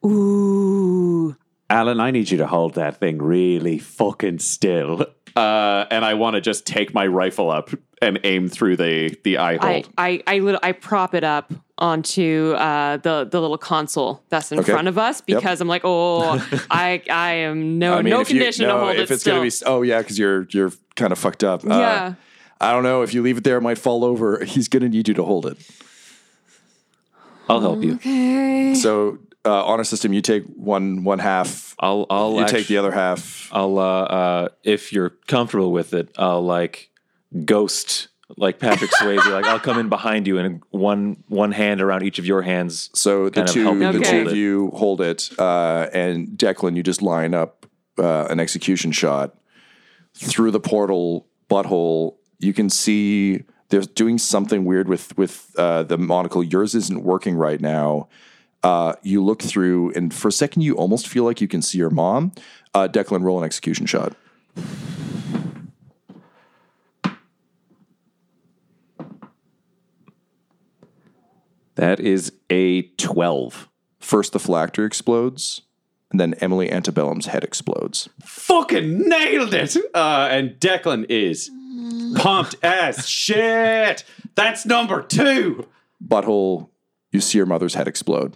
Ooh. Alan, I need you to hold that thing really fucking still. Uh, and I want to just take my rifle up and aim through the the eye I. I I, lit- I prop it up onto uh, the the little console that's in Okay. front of us Yep. because I'm like, oh, [LAUGHS] I I am no I mean, no if you- condition no, to hold if it it's still. gonna be, oh yeah, because you're you're kind of fucked up. Uh, yeah. I don't know if you leave it there, it might fall over. He's gonna need you to hold it. I'll help you. Okay. So uh, honor system, you take one one half. I'll I'll you actu- take the other half. I'll uh, uh if you're comfortable with it, I'll like ghost like Patrick [LAUGHS] Swayze. like I'll come in behind you and one one hand around each of your hands. So the kind of two helping the two of you hold it, uh, and Declan, you just line up uh, an execution shot through the portal butthole. You can see they're doing something weird with with uh, the monocle. Yours isn't working right now. Uh, you look through, and for a second, you almost feel like you can see your mom. Uh, Declan, roll an execution shot. That is a twelve. First, the phylactery explodes, and then Emily Antebellum's head explodes. Fucking nailed it. Uh, and Declan is pumped as shit. That's number two. Butthole, you see your mother's head explode.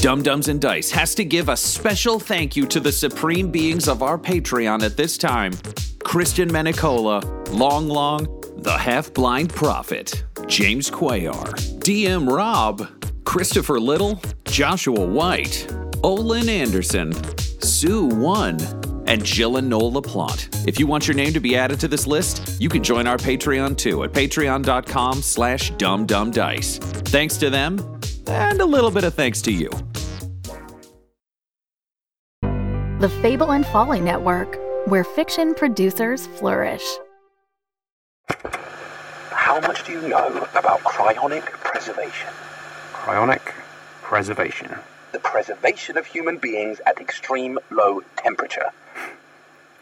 Dumb-Dumbs and Dice has to give a special thank you to the supreme beings of our Patreon at this time Christian Menicola, Long Long, the Half Blind Prophet, James Cuellar, DM Rob, Christopher Little, Joshua White, Olin Anderson, Sue One, and Jill and Noel LaPlante. If you want your name to be added to this list, you can join our Patreon too at patreon.com slash dumbdumbdice. Thanks to them, and a little bit of thanks to you. The Fable and Folly Network, where fiction producers flourish. How much do you know about cryonic preservation? Cryonic preservation. The preservation of human beings at extreme low temperature.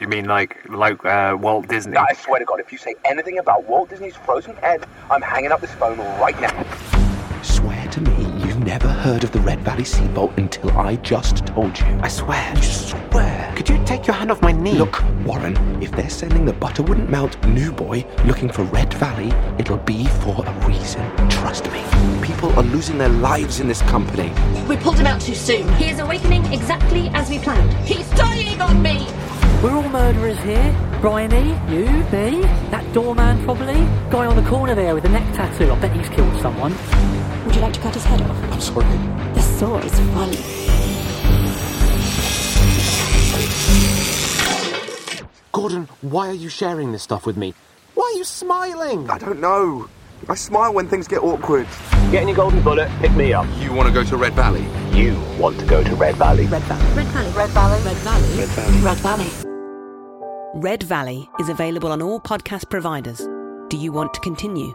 You mean like like uh, Walt Disney? I swear to God, if you say anything about Walt Disney's frozen head, I'm hanging up this phone right now. Swear to me you've never heard of the Red Valley Sea Seabolt until I just told you. I swear. You swear. Could you take your hand off my knee? Look, Warren, if they're sending the butter wouldn't melt new boy looking for Red Valley, it'll be for a reason. Trust me. People are losing their lives in this company. We pulled him out too soon. He is awakening exactly as we planned. He's dying on me! We're all murderers here. Bryony, you, me, that doorman probably. Guy on the corner there with the neck tattoo. I bet he's killed someone. Would you like to cut his head off? I'm sorry. The saw is fun. Gordon, why are you sharing this stuff with me? Why are you smiling? I don't know. I smile when things get awkward. Get in your golden bullet, pick me up. You want to go to Red Valley? You want to go to Red Valley. Red Valley. Red Valley. Red Valley. Red Valley. Red Valley. Red Valley. Red Valley is available on all podcast providers. Do you want to continue?